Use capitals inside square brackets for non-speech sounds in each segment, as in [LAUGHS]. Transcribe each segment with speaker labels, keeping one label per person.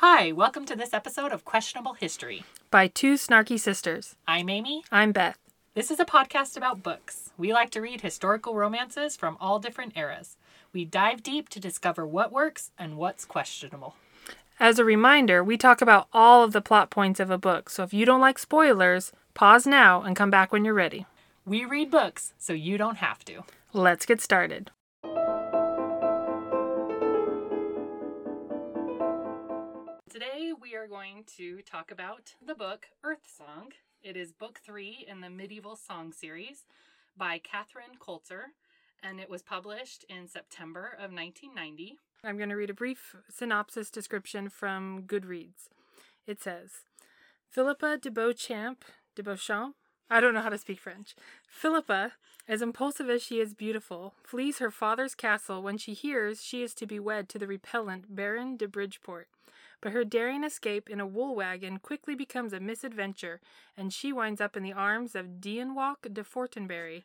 Speaker 1: Hi, welcome to this episode of Questionable History.
Speaker 2: by two snarky sisters.
Speaker 1: I'm Amy.
Speaker 2: I'm Beth.
Speaker 1: This is a podcast about books. We like to read historical romances from all different eras. We dive deep to discover what works and what's questionable.
Speaker 2: As a reminder, we talk about all of the plot points of a book, so if you don't like spoilers, pause now and come back when you're ready.
Speaker 1: We read books so you don't have to.
Speaker 2: Let's get started.
Speaker 1: Going to talk about the book Earth Song. It is book three in the medieval song series by Catherine Coulter, and it was published in September of 1990.
Speaker 2: I'm going to read a brief synopsis description from Goodreads. It says Philippa de Beauchamp, de Beauchamp, I don't know how to speak French. Philippa, as impulsive as she is beautiful, flees her father's castle when she hears she is to be wed to the repellent Baron de Bridgeport. But her daring escape in a wool wagon quickly becomes a misadventure, and she winds up in the arms of Dienwald de Fortenberry.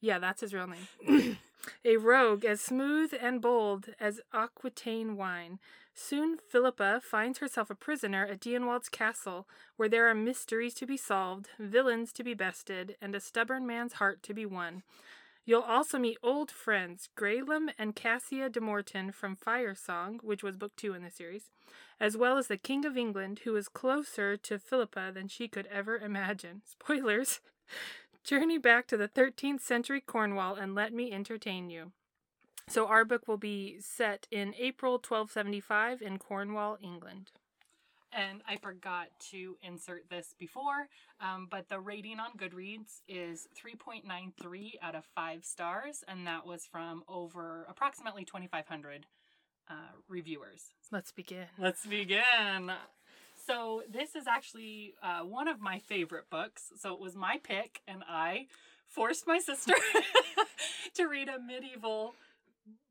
Speaker 2: Yeah, that's his real name. [COUGHS] a rogue as smooth and bold as Aquitaine wine. Soon Philippa finds herself a prisoner at Dienwald's castle, where there are mysteries to be solved, villains to be bested, and a stubborn man's heart to be won. You'll also meet old friends Graelam and Cassia de Moreton from Fire Song, which was book two in the series, as well as the King of England, who is closer to Philippa than she could ever imagine. [LAUGHS] Spoilers! Journey back to the 13th century Cornwall and let me entertain you. So, our book will be set in April 1275 in Cornwall, England.
Speaker 1: And I forgot to insert this before, um, but the rating on Goodreads is 3.93 out of 5 stars, and that was from over approximately 2,500 uh, reviewers.
Speaker 2: Let's begin.
Speaker 1: Let's begin. So, this is actually uh, one of my favorite books. So, it was my pick, and I forced my sister [LAUGHS] to read a medieval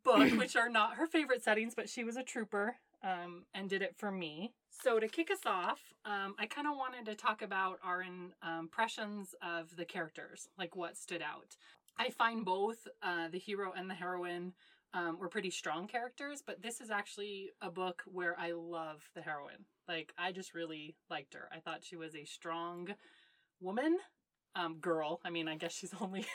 Speaker 1: book, which are not her favorite settings, but she was a trooper um, and did it for me. So, to kick us off, um, I kind of wanted to talk about our in, um, impressions of the characters, like what stood out. I find both uh, the hero and the heroine um, were pretty strong characters, but this is actually a book where I love the heroine. Like, I just really liked her. I thought she was a strong woman, um, girl. I mean, I guess she's [LAUGHS] only,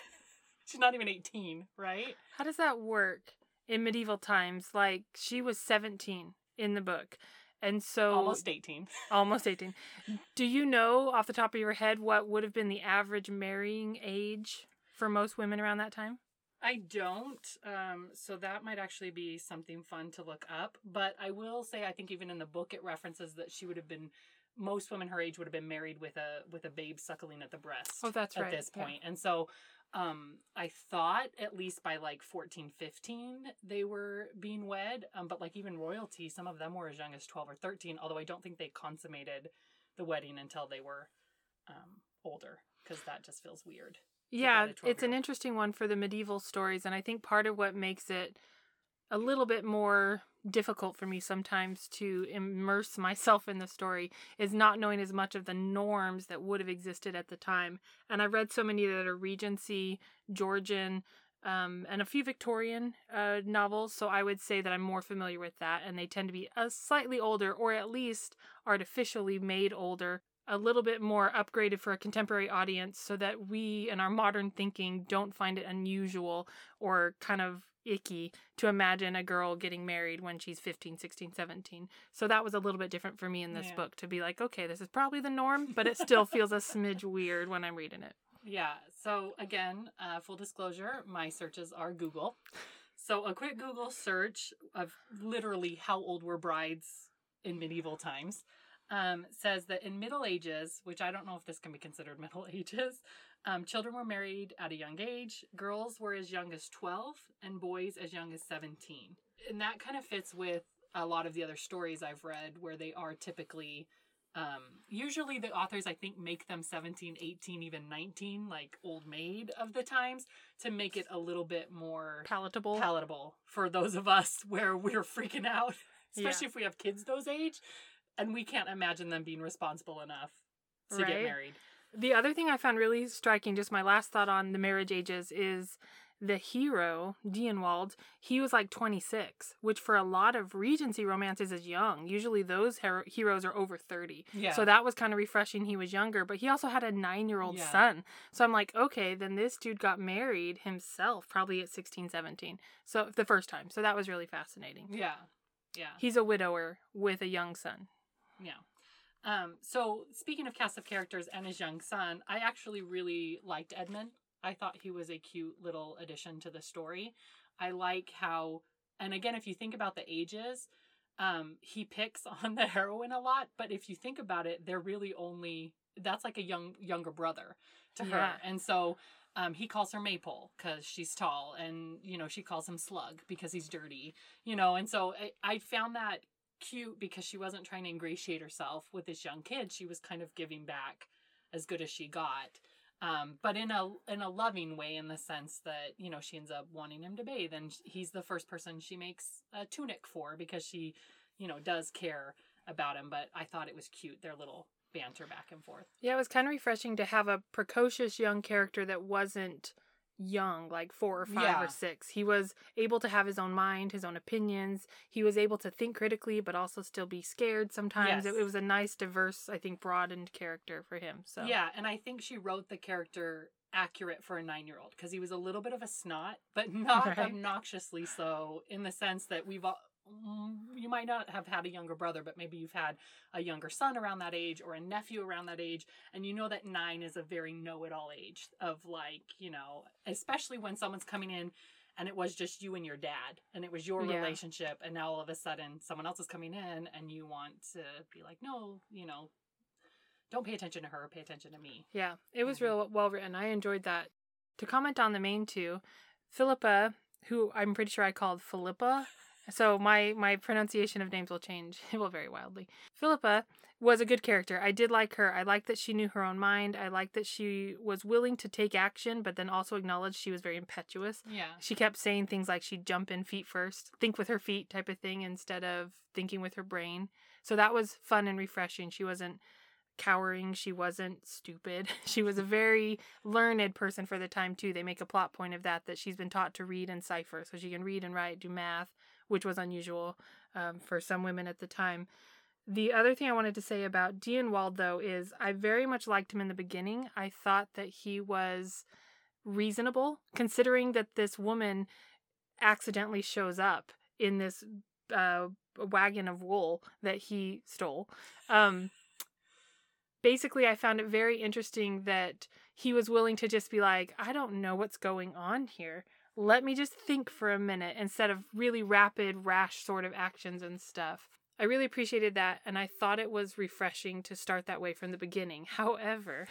Speaker 1: she's not even 18, right?
Speaker 2: How does that work in medieval times? Like, she was 17 in the book. And so
Speaker 1: Almost 18. [LAUGHS]
Speaker 2: almost 18. Do you know off the top of your head what would have been the average marrying age for most women around that time?
Speaker 1: I don't. Um, so that might actually be something fun to look up. But I will say, I think even in the book, it references that she would have been. Most women her age would have been married with a with a babe suckling at the breast.
Speaker 2: Oh, that's
Speaker 1: at
Speaker 2: right,
Speaker 1: this
Speaker 2: yeah.
Speaker 1: And so, um, I thought at least by like 14, 15, they were being wed. Um, but like even royalty, some of them were as young as twelve or thirteen. Although I don't think they consummated the wedding until they were um, older, because that just feels weird.
Speaker 2: Yeah, it's an interesting one for the medieval stories, and I think part of what makes it a little bit more difficult for me sometimes to immerse myself in the story is not knowing as much of the norms that would have existed at the time. And I've read so many that are Regency, Georgian, um, and a few Victorian uh, novels, so I would say that I'm more familiar with that, and they tend to be a slightly older, or at least artificially made older, a little bit more upgraded for a contemporary audience, so that we, in our modern thinking, don't find it unusual or kind of icky to imagine a girl getting married when she's 15, 16, 17. So that was a little bit different for me in this
Speaker 1: Yeah.
Speaker 2: book to be like, okay, this is probably the norm, but it still feels a smidge weird when I'm reading it.
Speaker 1: Yeah. So again, uh, full disclosure, my searches are Google. So a quick Google search of literally how old were brides in medieval times um, says that in Middle Ages, which I don't know if this can be considered Middle [LAUGHS] Ages, um, children were married at a young age. Girls were as young as 12 and boys as young as 17. And that kind of fits with a lot of the other stories I've read where they are typically um usually the authors i think make them 17 18 even 19 like old maid of the times to make it a little bit more
Speaker 2: Palatable.
Speaker 1: palatable for those of us [LAUGHS] where we're freaking out especially
Speaker 2: Yeah.
Speaker 1: if we have kids those age and we can't imagine them being responsible enough to get married
Speaker 2: The other thing I found really striking, just my last thought on the marriage ages, is the hero, Dienwald, he was like 26, which for a lot of Regency romances is young. Usually those hero- heroes are over 30.
Speaker 1: Yeah.
Speaker 2: So that was kind of refreshing. He was younger, but he also had a nine year old
Speaker 1: Yeah.
Speaker 2: son. So I'm like, okay, then this dude got married himself, probably at 16, 17. So the first time. So that was really fascinating.
Speaker 1: yeah. Yeah.
Speaker 2: He's a widower with a young son.
Speaker 1: Yeah. Um, so speaking of cast of characters and his young son, I actually really liked Edmund. I thought he was a cute little addition to the story. I like how, and again, if you think about the ages, um, he picks [LAUGHS] on the heroine a lot, but if you think about it, they're really only that's like a young younger brother to her,
Speaker 2: Yeah.
Speaker 1: and so um, he calls her Maypole because she's tall, and you know she calls him Slug because he's dirty, you know, and so I, I found that cute because she wasn't trying to ingratiate herself with this young kid. She was kind of giving back as good as she got. Um, but in a in a loving way, in the sense that you know she ends up wanting him to bathe, and he's the first person she makes a tunic for because she, you know, does care about him. But I thought it was cute their little banter back and forth.
Speaker 2: Yeah, it was kind of refreshing to have a precocious young character that wasn't young, like four or five
Speaker 1: Yeah.
Speaker 2: or six. He was able to have his own mind, his own opinions. He was able to think critically, but also still be scared sometimes.
Speaker 1: Yes.
Speaker 2: It, it was a nice, diverse, I think, broadened character for him. So
Speaker 1: Yeah, and I think she wrote the character accurate for a nine year old because he was a little bit of a snot, but [LAUGHS] not
Speaker 2: Right.
Speaker 1: obnoxiously so. In the sense that we've all. Mm, You might not have had a younger brother, but maybe you've had a younger son around that age or a nephew around that age. And you know that nine is a very know it all age of like, you know, especially when someone's coming in and it was just you and your dad and it was your
Speaker 2: Yeah.
Speaker 1: relationship. And now all of a sudden someone else is coming in and you want to be like, no, you know, don't pay attention to her, pay attention to me.
Speaker 2: Yeah, it was
Speaker 1: Mhm.
Speaker 2: real well written. I enjoyed that. To comment on the main two, Philippa, who I'm pretty sure I called Philippa, so my my pronunciation of names will change. [LAUGHS] It will vary wildly. Philippa was a good character. I did like her. I liked that she knew her own mind. I liked that she was willing to take action, but then also acknowledged she was very impetuous.
Speaker 1: Yeah.
Speaker 2: She kept saying things like she'd jump in feet first, think with her feet type of thing instead of thinking with her brain. So that was fun and refreshing. She wasn't cowering, she wasn't stupid. [LAUGHS] She was a very learned person for the time too. They make a plot point of that that she's been taught to read and cipher, so she can read and write, do math, which was unusual um, for some women at the time. The other thing I wanted to say about Dienwald, though, is I very much liked him in the beginning. I thought that he was reasonable, considering that this woman accidentally shows up in this uh, wagon of wool that he stole. Um, basically, I found it very interesting that he was willing to just be like, I don't know what's going on here. Let me just think for a minute instead of really rapid, rash sort of actions and stuff. I really appreciated that, and I thought it was refreshing to start that way from the beginning. [LAUGHS] However,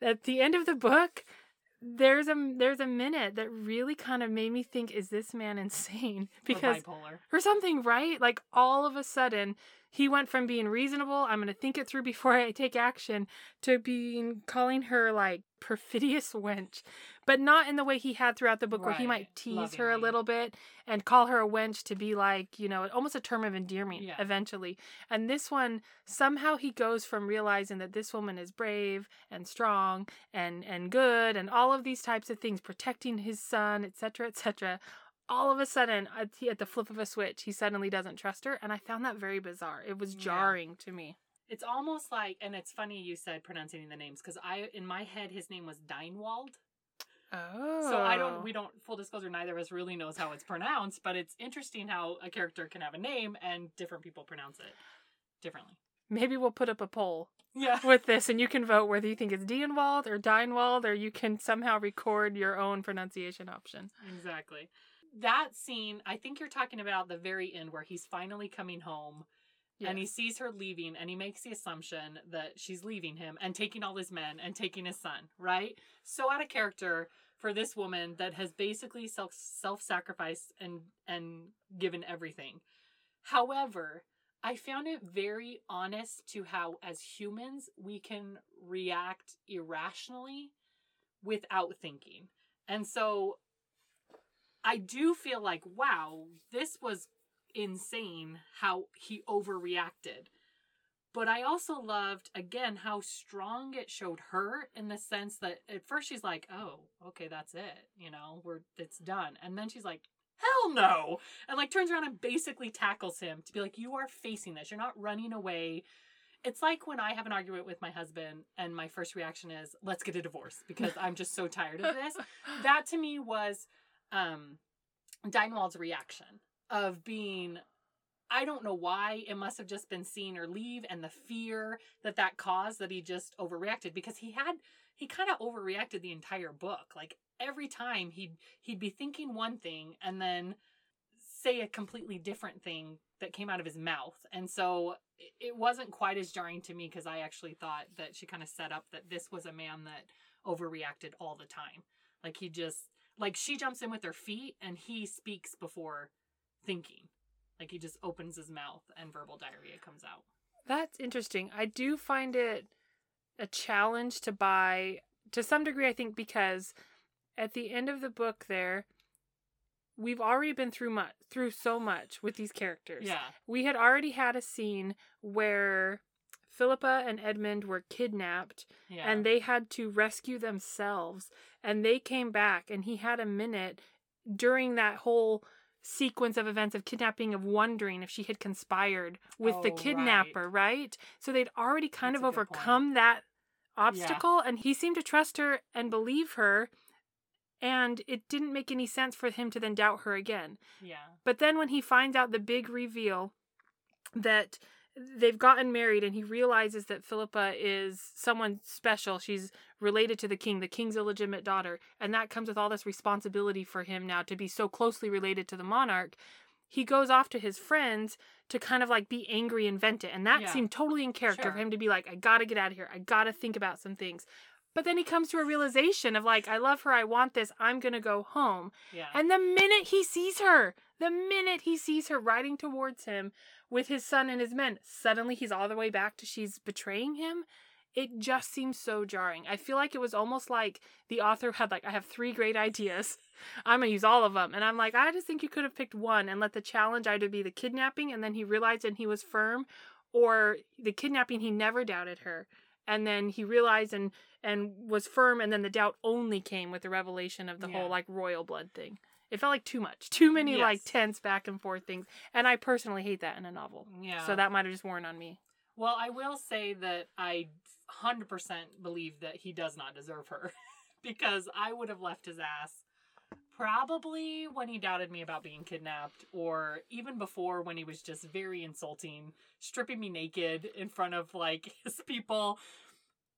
Speaker 2: at the end of the book, there's a there's a minute that really kind of made me think, is this man [LAUGHS] insane?
Speaker 1: Or
Speaker 2: Because
Speaker 1: bipolar.
Speaker 2: or something, right? Like all of a sudden, he went from being reasonable, I'm going to think it through before I take action, to being calling her like perfidious [LAUGHS] wench, but not in the way he had throughout the book, where he might tease her a little bit and call her a wench to be like, you know, almost a term of endearment
Speaker 1: Yeah.
Speaker 2: eventually. And this one, somehow he goes from realizing that this woman is brave and strong and and good and all of these types of things, protecting his son, etc., etc all of a sudden uh, at the, at the flip of a switch he suddenly doesn't trust her and i found that very bizarre it was
Speaker 1: Yeah.
Speaker 2: jarring to me
Speaker 1: It's almost like, and it's funny you said pronouncing the names because I, in my head, his name was Deinwald.
Speaker 2: oh
Speaker 1: So I don't, oh. we don't, full disclosure, neither of us really knows how it's pronounced, but it's interesting how a character can have a name and different people pronounce it differently.
Speaker 2: maybe we'll put up a poll
Speaker 1: Yeah. [LAUGHS]
Speaker 2: with this and you can vote whether you think it's Dienwald or Deinwald or you can somehow record your own pronunciation option
Speaker 1: Exactly. That scene, I think you're talking about the very end where he's finally coming home and he sees her leaving and he makes the assumption that she's leaving him and taking all his men and taking his son, right? So out of character for this woman that has basically self self-sacrificed and and given everything. However, I found it very honest to how as humans we can react irrationally without thinking. And so I do feel like wow, this was insane how he overreacted. But I also loved again how strong it showed her in the sense that at first she's like, "Oh, okay, that's it. You know, we're it's done." And then she's like, "Hell no." And like turns around and basically tackles him to be like, "You are facing this. You're not running away." It's like when I have an argument with my husband and my first reaction is, "Let's get a divorce" because I'm just so tired of this. [LAUGHS] That to me was um Dynwald's reaction of being I don't know why. It must have just been seen or leave and the fear that that caused that he just overreacted because he had he kind of overreacted the entire book. Like every time he'd he'd be thinking one thing and then say a completely different thing that came out of his mouth. And so it wasn't quite as jarring to me because I actually thought that she kind of set up that this was a man that overreacted all the time. Like he just like she jumps in with her feet and he speaks before thinking. Like he just opens his mouth and verbal diarrhea comes out.
Speaker 2: That's interesting. I do find it a challenge to buy to some degree, I think, because at the end of the book there, we've already been through much through so much with these characters.
Speaker 1: Yeah.
Speaker 2: We had already had a scene where Philippa and Edmund were kidnapped
Speaker 1: Yeah.
Speaker 2: and they had to rescue themselves and they came back and he had a minute during that whole sequence of events of kidnapping of wondering if she had conspired with
Speaker 1: Oh,
Speaker 2: the kidnapper right so they'd already kind
Speaker 1: That's
Speaker 2: of
Speaker 1: a good point.
Speaker 2: overcome that obstacle and he seemed to trust her and believe her and it didn't make any sense for him to then doubt her again
Speaker 1: yeah.
Speaker 2: but then when he finds out the big reveal that they've gotten married and he realizes that Philippa is someone special, she's related to the king, the king's illegitimate daughter, and that comes with all this responsibility for him now to be so closely related to the monarch. He goes off to his friends to kind of like be angry and vent it. And that
Speaker 1: Yeah.
Speaker 2: seemed totally in character
Speaker 1: Sure.
Speaker 2: for him to be like, I gotta get out of here. I gotta think about some things. But then he comes to a realization of like, I love her. I want this. I'm gonna go home.
Speaker 1: Yeah.
Speaker 2: And the minute he sees her, the minute he sees her riding towards him with his son and his men, suddenly he's all the way back to she's betraying him. It just seems so jarring. I feel like it was almost like the author had like, I have three great ideas. [LAUGHS] I'm gonna use all of them, and I'm like, I just think you could have picked one and let the challenge either be the kidnapping, and then he realized and he was firm, or the kidnapping he never doubted her, and then he realized and and was firm, and then the doubt only came with the revelation of the
Speaker 1: Yeah.
Speaker 2: whole like royal blood thing. It felt like too much, too many like tense back and forth things, and I personally hate that in a novel.
Speaker 1: yeah.
Speaker 2: So that might have just worn on me.
Speaker 1: Well, I will say that I 100% believe that he does not deserve her [LAUGHS] because I would have left his ass probably when he doubted me about being kidnapped or even before when he was just very insulting, stripping me naked in front of like [LAUGHS] his people.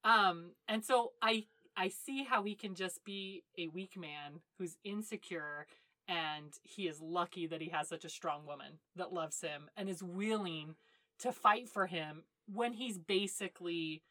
Speaker 1: Um and so I I see how he can just be a weak man who's insecure and he is lucky that he has such a strong woman that loves him and is willing to fight for him when he's basically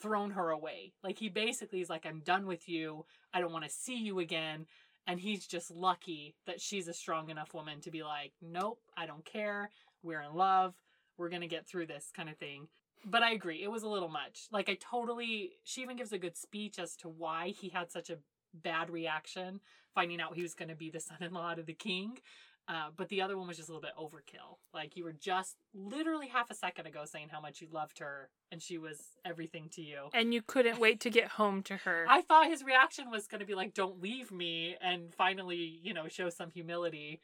Speaker 1: thrown her away. Like he basically is like, I'm done with you. I don't want to see you again. And he's just lucky that she's a strong enough woman to be like, Nope, I don't care. We're in love. We're gonna get through this kind of thing. But I agree, it was a little much. Like I totally she even gives a good speech as to why he had such a bad reaction, finding out he was gonna be the son in law to the king. Uh, but the other one was just a little bit overkill. Like you were just literally half a second ago saying how much you loved her and she was everything to you.
Speaker 2: And you couldn't wait to get home to her. [LAUGHS]
Speaker 1: I thought his reaction was going to be like, "Don't leave me," and finally, you know, show some humility.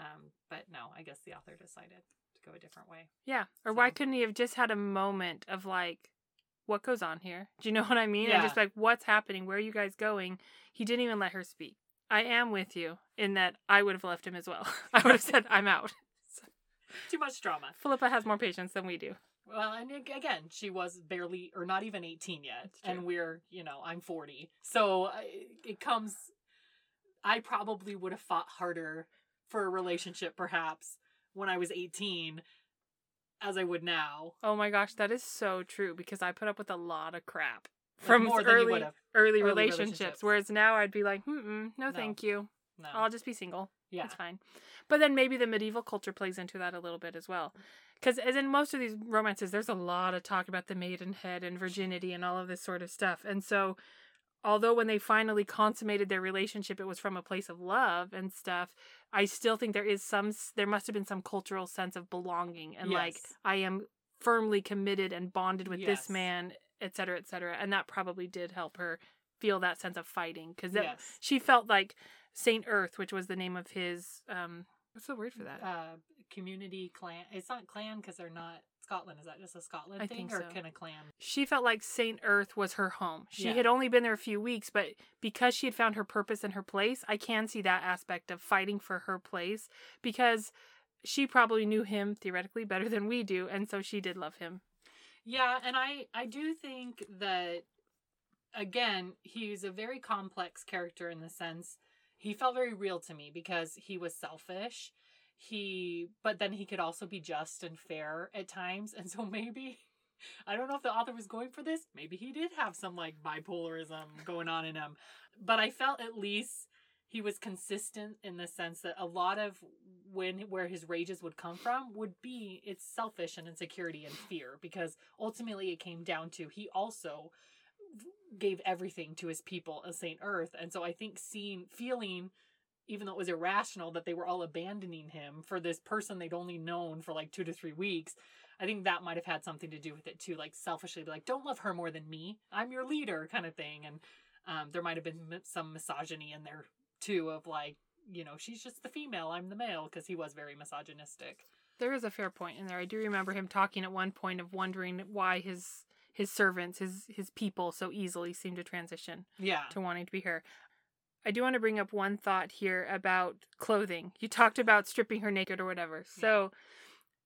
Speaker 1: Um, but no, I guess the author decided to go a different way.
Speaker 2: Yeah. Or why couldn't he have just had a moment of like, what goes on here? Do you know [LAUGHS] what I mean? And
Speaker 1: Yeah.
Speaker 2: just like, what's happening? Where are you guys going? He didn't even let her speak. I am with you in that I would have left him as well. [LAUGHS] I would have said, I'm out. [LAUGHS]
Speaker 1: Too much drama.
Speaker 2: Philippa has more patience than we do.
Speaker 1: Well, and again, she was barely or not even 18 yet. And we're, you know, I'm 40. So it comes, I probably would have fought harder for a relationship perhaps when I was 18 as I would now.
Speaker 2: Oh my gosh, that is so true because I put up with a lot of crap from
Speaker 1: you
Speaker 2: early, early,
Speaker 1: early
Speaker 2: relationships,
Speaker 1: relationships.
Speaker 2: Whereas now I'd be like, no,
Speaker 1: No.
Speaker 2: thank you.
Speaker 1: No.
Speaker 2: I'll just be single.
Speaker 1: yeah.
Speaker 2: That's fine. But then maybe the medieval culture plays into that a little bit as well. Because as in most of these romances, there's a lot of talk about the maidenhead and virginity and all of this sort of stuff. And so, although when they finally consummated their relationship, it was from a place of love and stuff, I still think there is some, there must have been some cultural sense of belonging and like, I am firmly committed and bonded with
Speaker 1: Yes.
Speaker 2: this man, et cetera, et cetera. And that probably did help her feel that sense of fighting because
Speaker 1: Yes.
Speaker 2: she felt like Saint Erth, which was the name of his um, what's the word for that?
Speaker 1: Uh, community clan. It's not clan because they're not Scotland. Is that just a Scotland
Speaker 2: I
Speaker 1: thing,
Speaker 2: think
Speaker 1: or
Speaker 2: so.
Speaker 1: can a clan?
Speaker 2: she felt like Saint Erth was her home. She
Speaker 1: Yeah.
Speaker 2: had only been there a few weeks, but because she had found her purpose and her place, I can see that aspect of fighting for her place because she probably knew him theoretically better than we do, and so she did love him.
Speaker 1: Yeah, and I I do think that again he's a very complex character in the sense he felt very real to me because he was selfish. He but then he could also be just and fair at times, and so maybe. [LAUGHS] I don't know if the author was going for this. Maybe he did have some like bipolarism going on in him. But I felt at least he was consistent in the sense that a lot of when where his rages would come from would be it's selfish and insecurity and fear because ultimately it came down to he also gave everything to his people as Saint Erth and so I think seeing feeling even though it was irrational that they were all abandoning him for this person they'd only known for like 2 to 3 weeks I think that might have had something to do with it too like selfishly be like don't love her more than me I'm your leader kind of thing and um, there might have been some misogyny in there too of like you know she's just the female i'm the male because he was very misogynistic
Speaker 2: There is a fair point in there. I do remember him talking at one point of wondering why his his servants, his his people, so easily seem to transition
Speaker 1: yeah
Speaker 2: to wanting to be her. I do want to bring up one thought here about clothing. You talked about stripping her naked or whatever. So,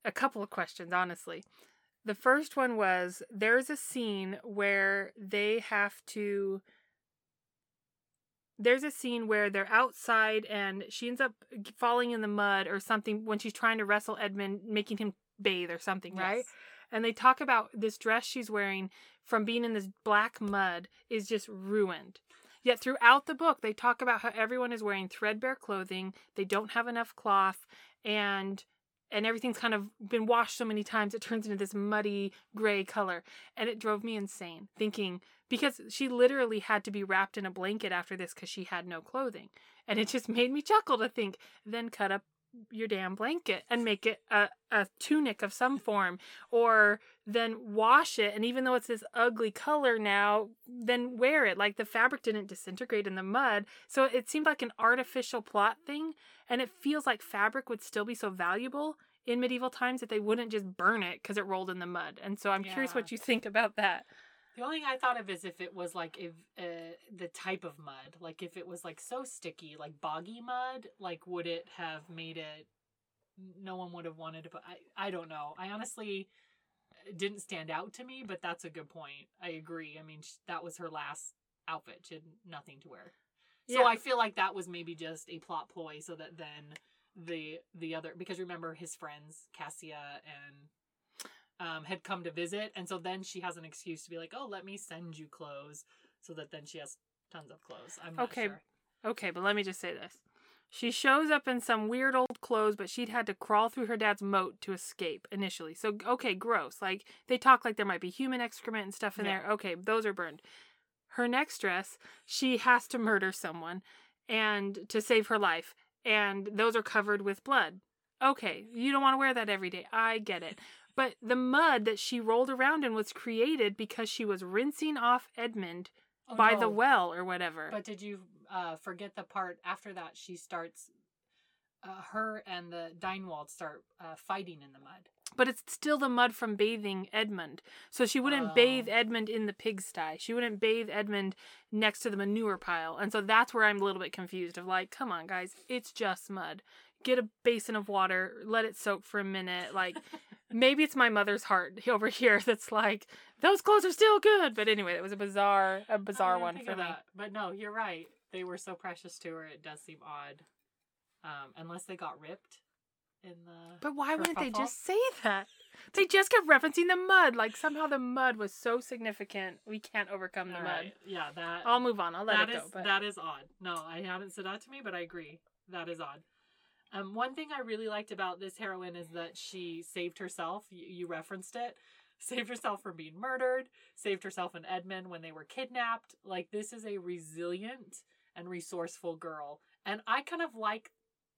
Speaker 2: a couple of questions, honestly. The first one was there's a scene where they have to. There's a scene where they're outside and she ends up falling in the mud or something when she's trying to wrestle Edmund, making him bathe or something, right? And they talk about this dress she's wearing from being in this black mud is just ruined. Yet throughout the book, they talk about how everyone is wearing threadbare clothing, they don't have enough cloth, and and everything's kind of been washed so many times it turns into this muddy gray color. And it drove me insane thinking because she literally had to be wrapped in a blanket after this because she had no clothing. And it just made me chuckle to think, then cut up your damn blanket and make it a, a tunic of some mm. form or then wash it and even though it's this ugly color now then wear it. Like the fabric didn't disintegrate in the mud so it seemed like an artificial plot thing and it feels like fabric would still be so valuable in medieval times that they wouldn't just burn it because it rolled in the mud and so i'm curious what you think about that
Speaker 1: the only thing i thought of is if it was like if uh, the type of mud like if it was like so sticky like boggy mud like would it have made it no one would have wanted to put i, I don't know. I honestly didn't stand out to me but that's a good point. I agree. I mean sh- that was her last outfit. She had nothing to wear. So
Speaker 2: Yeah.
Speaker 1: i feel like that was maybe just a plot ploy so that then the the other because remember his friends cassia and um, had come to visit and so then she has an excuse to be like oh let me send you clothes so that then she has tons of clothes i'm not
Speaker 2: Okay,
Speaker 1: sure
Speaker 2: Okay, but let me just say this. She shows up in some weird old clothes, but she'd had to crawl through her dad's moat to escape initially. So, okay, gross. Like, they talk like there might be human excrement and stuff in
Speaker 1: Yeah.
Speaker 2: there. Okay, those are burned. Her next dress, she has to murder someone and to save her life, and those are covered with blood. Okay, you don't want to wear that every day. I get it. [LAUGHS] But the mud that she rolled around in was created because she was rinsing off Edmund
Speaker 1: Oh,
Speaker 2: by the well or whatever.
Speaker 1: But did you uh, forget the part after that? She starts, uh, her and the Dynwald start uh, fighting in the mud.
Speaker 2: But it's still the mud from bathing Edmund. So she wouldn't bathe
Speaker 1: Oh.
Speaker 2: Edmund in the pigsty. She wouldn't bathe Edmund next to the manure pile. And so that's where I'm a little bit confused of like, come on, guys, it's just mud. Get a basin of water, let it soak for a minute. Like, maybe it's my mother's heart [LAUGHS] over here that's like, those clothes are still good. But anyway, it was a bizarre, a bizarre one for me.
Speaker 1: that. But no, you're right. They were so precious to her. It does seem odd, um, unless they got ripped in the.
Speaker 2: But why wouldn't they just say that? They just kept referencing the mud. Like somehow the mud was so significant. We can't overcome the
Speaker 1: All
Speaker 2: mud.
Speaker 1: right. Yeah, that.
Speaker 2: I'll move on. I'll let
Speaker 1: that
Speaker 2: it
Speaker 1: is
Speaker 2: go. But
Speaker 1: that is odd. No, I hadn't said that to me, but I agree. That is odd. Um, one thing I really liked about this heroine is that she saved herself. You, you referenced it. Saved herself from being murdered. Saved herself and Edmund when they were kidnapped. Like this is a resilient and resourceful girl, and I kind of like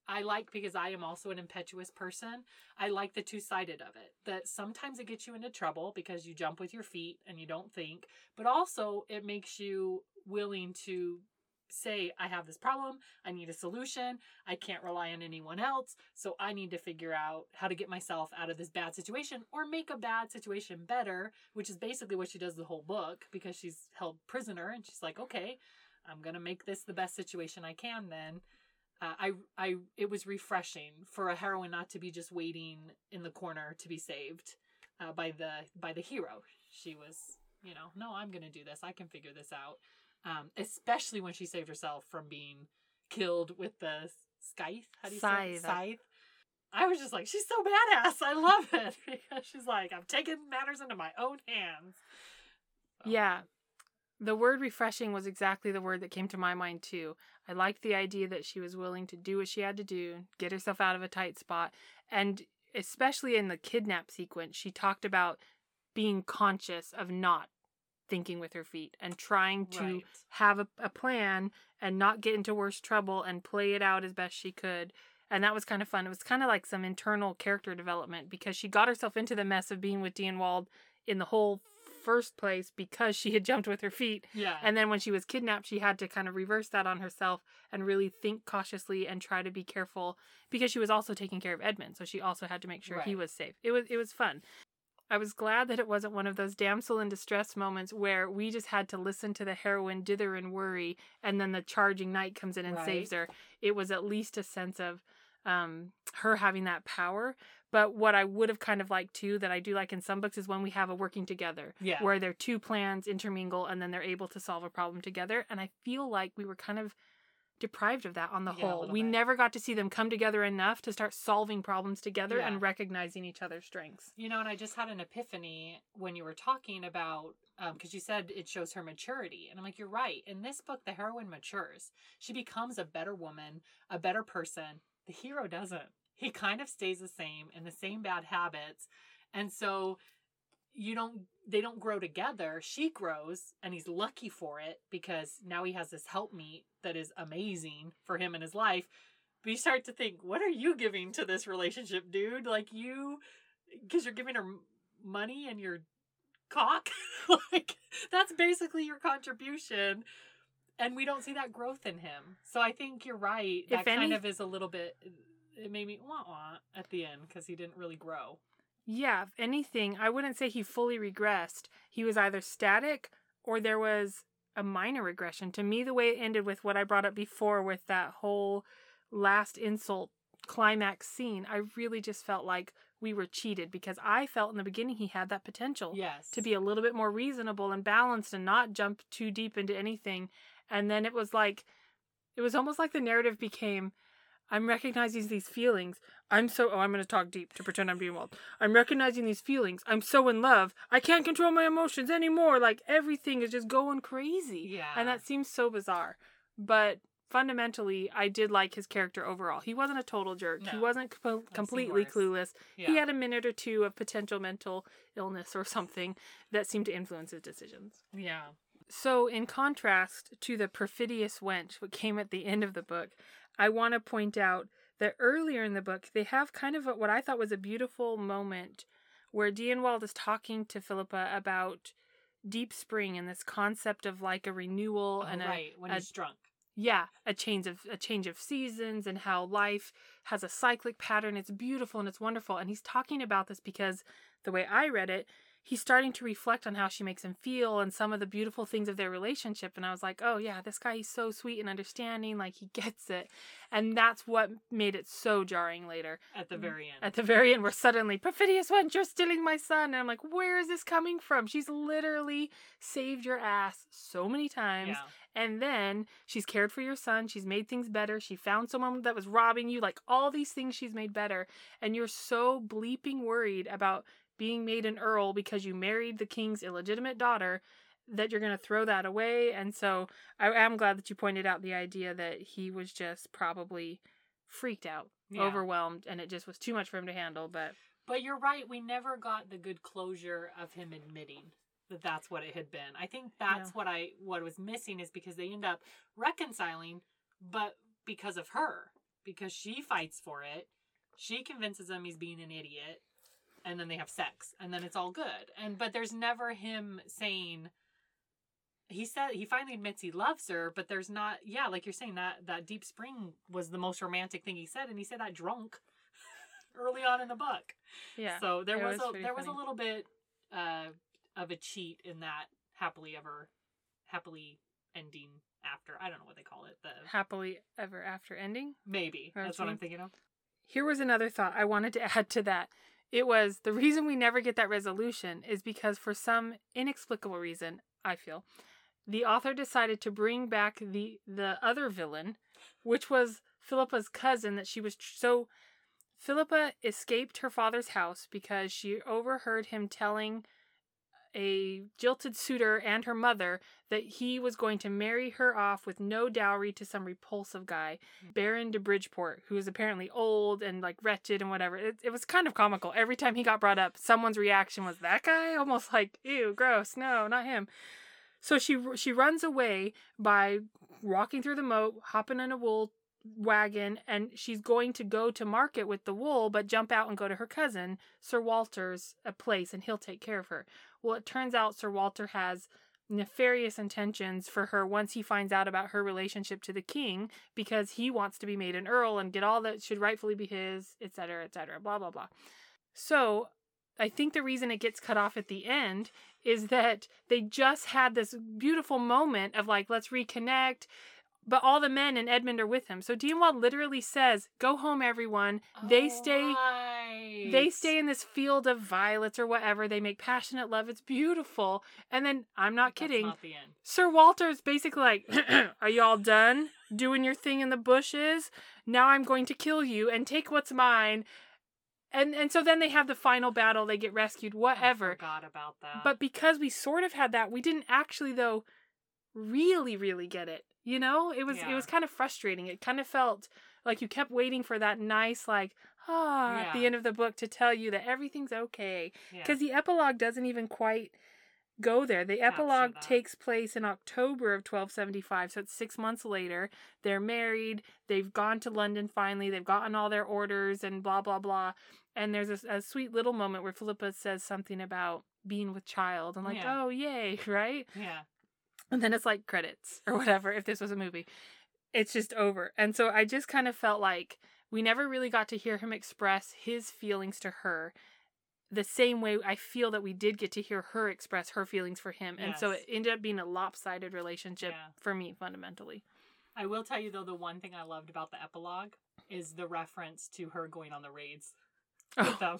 Speaker 1: I like because I am also an impetuous person. I like the two sided of it. That sometimes it gets you into trouble because you jump with your feet and you don't think, but also it makes you willing to say, I have this problem, I need a solution, I can't rely on anyone else, so I need to figure out how to get myself out of this bad situation or make a bad situation better, which is basically what she does the whole book because she's held prisoner and she's like, okay, I'm gonna make this the best situation I can then. Uh, I, I, it was refreshing for a heroine not to be just waiting in the corner to be saved uh, by the by the hero. She was, you know, no, I'm gonna do this. I can figure this out um, especially when she saved herself from being killed with the scythe. How do you say it?
Speaker 2: Scythe.
Speaker 1: Scythe. I was just like, she's so badass. I love it [LAUGHS] because she's like, I'm taking matters into my own hands. So,
Speaker 2: Yeah. The word refreshing was exactly the word that came to my mind too. I liked the idea that she was willing to do what she had to do, get herself out of a tight spot, and especially in the kidnap sequence, she talked about being conscious of not thinking with her feet and trying to
Speaker 1: Right.
Speaker 2: have a, a plan and not get into worse trouble and play it out as best she could. And that was kind of fun. It was kind of like some internal character development because she got herself into the mess of being with Dienwald in the whole first place because she had jumped with her feet.
Speaker 1: Yeah.
Speaker 2: And then when she was kidnapped, she had to kind of reverse that on herself and really think cautiously and try to be careful because she was also taking care of Edmund. So she also had to make sure he was safe. It was it was fun. I was glad that it wasn't one of those damsel in distress moments where we just had to listen to the heroine dither and worry, and then the charging knight comes in and saves her. It was at least a sense of um, her having that power. But what I would have kind of liked too, that I do like in some books, is when we have a working together,
Speaker 1: Yeah.
Speaker 2: where their two plans intermingle and then they're able to solve a problem together. And I feel like we were kind of deprived of that on the
Speaker 1: Yeah,
Speaker 2: whole. We
Speaker 1: bit.
Speaker 2: never got to see them come together enough to start solving problems together
Speaker 1: Yeah.
Speaker 2: and recognizing each other's strengths.
Speaker 1: You know, and I just had an epiphany when you were talking about, um, because you said it shows her maturity. And I'm like, you're right. In this book, the heroine matures. She becomes a better woman, a better person. The hero doesn't. He kind of stays the same in the same bad habits. And so you don't, they don't grow together. She grows, and he's lucky for it because now he has this helpmeet that is amazing for him in his life. But you start to think, what are you giving to this relationship, dude? Like you because you're giving her money and your cock [LAUGHS] like that's basically your contribution and we don't see that growth in him so i think you're right that
Speaker 2: If
Speaker 1: kind
Speaker 2: any-
Speaker 1: of is a little bit it made me wah wah at the end because he didn't really grow
Speaker 2: Yeah, if anything, I wouldn't say he fully regressed. He was either static or there was a minor regression. To me, the way it ended with what I brought up before with that whole last insult climax scene, I really just felt like we were cheated because I felt in the beginning he had that potential
Speaker 1: yes
Speaker 2: to be a little bit more reasonable and balanced and not jump too deep into anything. And then it was like, it was almost like the narrative became, I'm recognizing these feelings. I'm so, oh, I'm going to talk deep to pretend I'm being wild. I'm recognizing these feelings. I'm so in love. I can't control my emotions anymore. Like everything is just going crazy.
Speaker 1: yeah
Speaker 2: And that seems so bizarre. But fundamentally, I did like his character overall. He wasn't a total jerk.
Speaker 1: No.
Speaker 2: He wasn't co-
Speaker 1: seen
Speaker 2: completely clueless.
Speaker 1: yeah.
Speaker 2: He had a minute or two of potential mental illness or something that seemed to influence his decisions.
Speaker 1: yeah
Speaker 2: So, in contrast to the perfidious wench, what came at the end of the book, I want to point out that earlier in the book, they have kind of a, what I thought was a beautiful moment where Dienwald is talking to Philippa about deep spring and this concept of like a renewal
Speaker 1: Oh,
Speaker 2: and a,
Speaker 1: right when
Speaker 2: a-
Speaker 1: he's drunk
Speaker 2: yeah, a change of a change of seasons and how life has a cyclic pattern. It's beautiful and it's wonderful. And he's talking about this because the way I read it, he's starting to reflect on how she makes him feel and some of the beautiful things of their relationship. And I was like, oh yeah, this guy he's so sweet and understanding, like he [LAUGHS] gets it. And that's what made it so jarring later.
Speaker 1: at the mm, very end
Speaker 2: At the very end, where suddenly, perfidious wench, you're stealing my son. And I'm like, where is this coming from? She's literally saved your ass so many times.
Speaker 1: yeah
Speaker 2: And then she's cared for your son. She's made things better. She found someone that was robbing you. Like all these things she's made better. And you're so bleeping worried about being made an earl because you married the king's illegitimate daughter that you're going to throw that away. And so I am glad that you pointed out the idea that he was just probably freaked out,
Speaker 1: Yeah.
Speaker 2: overwhelmed, and it just was too much for him to handle. But
Speaker 1: But you're right. We never got the good closure of him admitting that that's what it had been. I think that's
Speaker 2: Yeah.
Speaker 1: what I what was missing is because they end up reconciling, but because of her, because she fights for it. She convinces him he's being an idiot, and then they have sex, and then it's all good. And but there's never him saying. He said he finally admits he loves her, but there's not. Yeah, like you're saying that that deep spring was the most romantic thing he said, and he said that drunk [LAUGHS] early on in the book.
Speaker 2: Yeah.
Speaker 1: So there was,
Speaker 2: was
Speaker 1: a there was a little bit uh, of a cheat in that happily ever happily ending after. I don't know what they call it. The
Speaker 2: happily ever after ending.
Speaker 1: maybe that's what I'm thinking of.
Speaker 2: Here was another thought I wanted to [LAUGHS] add to that. It was the reason we never get that resolution is because for some inexplicable reason, I feel, the author decided to bring back the the other villain, which was Philippa's cousin that she was tr- so Philippa escaped her father's house because she overheard him telling a jilted suitor and her mother that he was going to marry her off with no dowry to some repulsive guy, mm. Baron de Bridgeport, who is apparently old and like wretched and whatever. It, it was kind of comical. Every time he got brought up, someone's reaction was that guy, [LAUGHS] almost like ew, gross, no, not him. So she she runs away by walking through the moat, hopping in a wool wagon, and she's going to go to market with the wool, but jump out and go to her cousin Sir Walter's a place, and he'll take care of her. Well, it turns out Sir Walter has nefarious intentions for her once he finds out about her relationship to the king because he wants to be made an earl and get all that should rightfully be his, etc., etc., blah, blah, blah. So I think the reason it gets cut off at the end is that they just had this beautiful moment of like, let's reconnect. But all the men and Edmund are with him. So Dienwald literally says, Go home, everyone. They stay
Speaker 1: oh
Speaker 2: they stay in this field of violets or whatever. They make passionate love. It's beautiful. And then I'm not
Speaker 1: That's
Speaker 2: kidding.
Speaker 1: not.
Speaker 2: Sir Walter's basically like, [CLEARS THROAT] Are you all done doing your thing in the bushes? Now I'm going to kill you and take what's mine. And and so then they have the final battle, they get rescued,
Speaker 1: I
Speaker 2: whatever.
Speaker 1: forgot about that.
Speaker 2: But because we sort of had that, we didn't actually though really, really get it. You know? It was it was kind of frustrating. It kind of felt like you kept waiting for that nice like ah at the end of the book to tell you that everything's okay.
Speaker 1: yeah.
Speaker 2: Because the epilogue doesn't even quite go there. The epilogue takes place in October of 1275, so it's six months later. They're married. They've gone to London finally. They've gotten all their orders and blah, blah, blah. And there's a, a sweet little moment where Philippa says something about being with child. I'm like,
Speaker 1: Yeah.
Speaker 2: oh, yay, [LAUGHS] right?
Speaker 1: yeah.
Speaker 2: And then it's like credits or whatever if this was a movie. It's just over. And so I just kind of felt like we never really got to hear him express his feelings to her the same way I feel that we did get to hear her express her feelings for him. And so it ended up being a lopsided relationship
Speaker 1: Yeah.
Speaker 2: for me fundamentally.
Speaker 1: I will tell you though, the one thing I loved about the epilogue is the reference to her going on the raids oh. with
Speaker 2: Oh,
Speaker 1: them.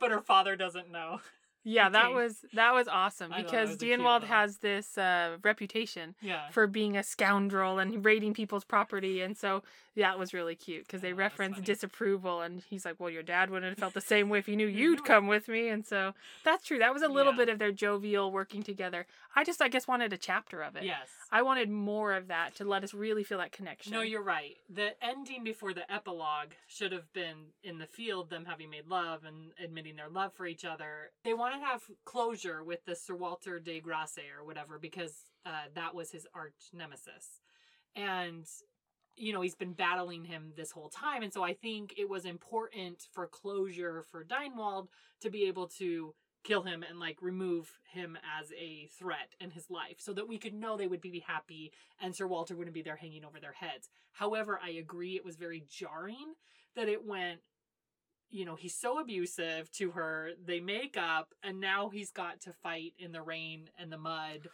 Speaker 1: But her father doesn't know.
Speaker 2: Yeah, that was that was awesome
Speaker 1: I
Speaker 2: because
Speaker 1: was
Speaker 2: Dienwald has this uh, reputation
Speaker 1: Yeah.
Speaker 2: for being a scoundrel and raiding people's property. And so that was really cute because they
Speaker 1: Oh,
Speaker 2: reference disapproval. And he's like, Well, your dad wouldn't have felt the same way if he knew [LAUGHS]
Speaker 1: You
Speaker 2: you'd come with me. And so that's true. That was a little
Speaker 1: Yeah.
Speaker 2: bit of their jovial working together. I just, I guess, wanted a chapter of it.
Speaker 1: Yes.
Speaker 2: I wanted more of that to let us really feel that connection.
Speaker 1: No, you're right. The ending before the epilogue should have been in the field, them having made love and admitting their love for each other. They want to have closure with the Sir Walter de Grasse or whatever because uh, that was his arch nemesis. And, you know, he's been battling him this whole time. And so I think it was important for closure for Deinwald to be able to kill him and like remove him as a threat in his life so that we could know they would be happy and Sir Walter wouldn't be there hanging over their heads. However, I agree it was very jarring that it went, you know, he's so abusive to her, they make up, and now he's got to fight in the rain and the mud.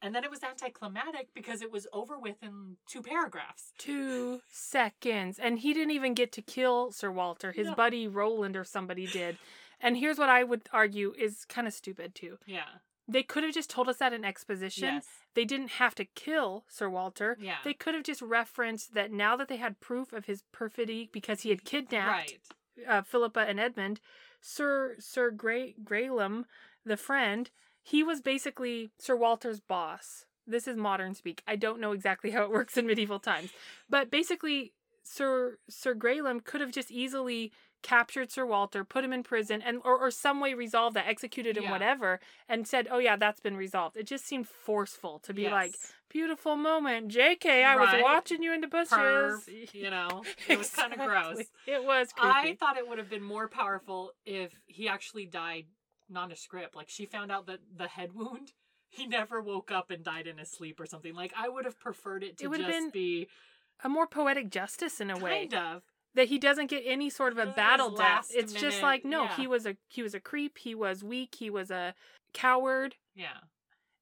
Speaker 1: And then it was anticlimactic because it was over with in two paragraphs.
Speaker 2: Two seconds. And he didn't even get to kill Sir Walter. His
Speaker 1: No.
Speaker 2: buddy Roland or somebody did. And here's what I would argue is kind of stupid too.
Speaker 1: Yeah.
Speaker 2: They could have just told us that in exposition.
Speaker 1: Yes.
Speaker 2: They didn't have to kill Sir Walter.
Speaker 1: Yeah.
Speaker 2: They could have just referenced that now that they had proof of his perfidy because he had kidnapped
Speaker 1: Right.
Speaker 2: Uh, Philippa and Edmund, Sir Sir Gray the friend, he was basically Sir Walter's boss. This is modern speak. I don't know exactly [LAUGHS] how it works in medieval times, but basically, Sir Sir Graelam could have just easily captured Sir Walter, put him in prison, and or, or some way resolved that, executed him,
Speaker 1: Yeah.
Speaker 2: whatever, and said, "Oh yeah, that's been resolved." It just seemed forceful to be like, "Beautiful moment, J.K. I was watching you in the bushes."
Speaker 1: Perv, [LAUGHS] you know, it was kind of gross.
Speaker 2: It was creepy.
Speaker 1: I thought it would have been more powerful if he actually died nondescript. Like she found out that the head wound, [LAUGHS] he never woke up and died in his sleep or something. Like I would have preferred it to
Speaker 2: It
Speaker 1: just
Speaker 2: been
Speaker 1: be
Speaker 2: a more poetic justice in a way
Speaker 1: kind of.
Speaker 2: That he doesn't get any sort of a battle death. It's just like no,
Speaker 1: yeah.
Speaker 2: he was a he was a creep. He was weak. He was a coward.
Speaker 1: Yeah.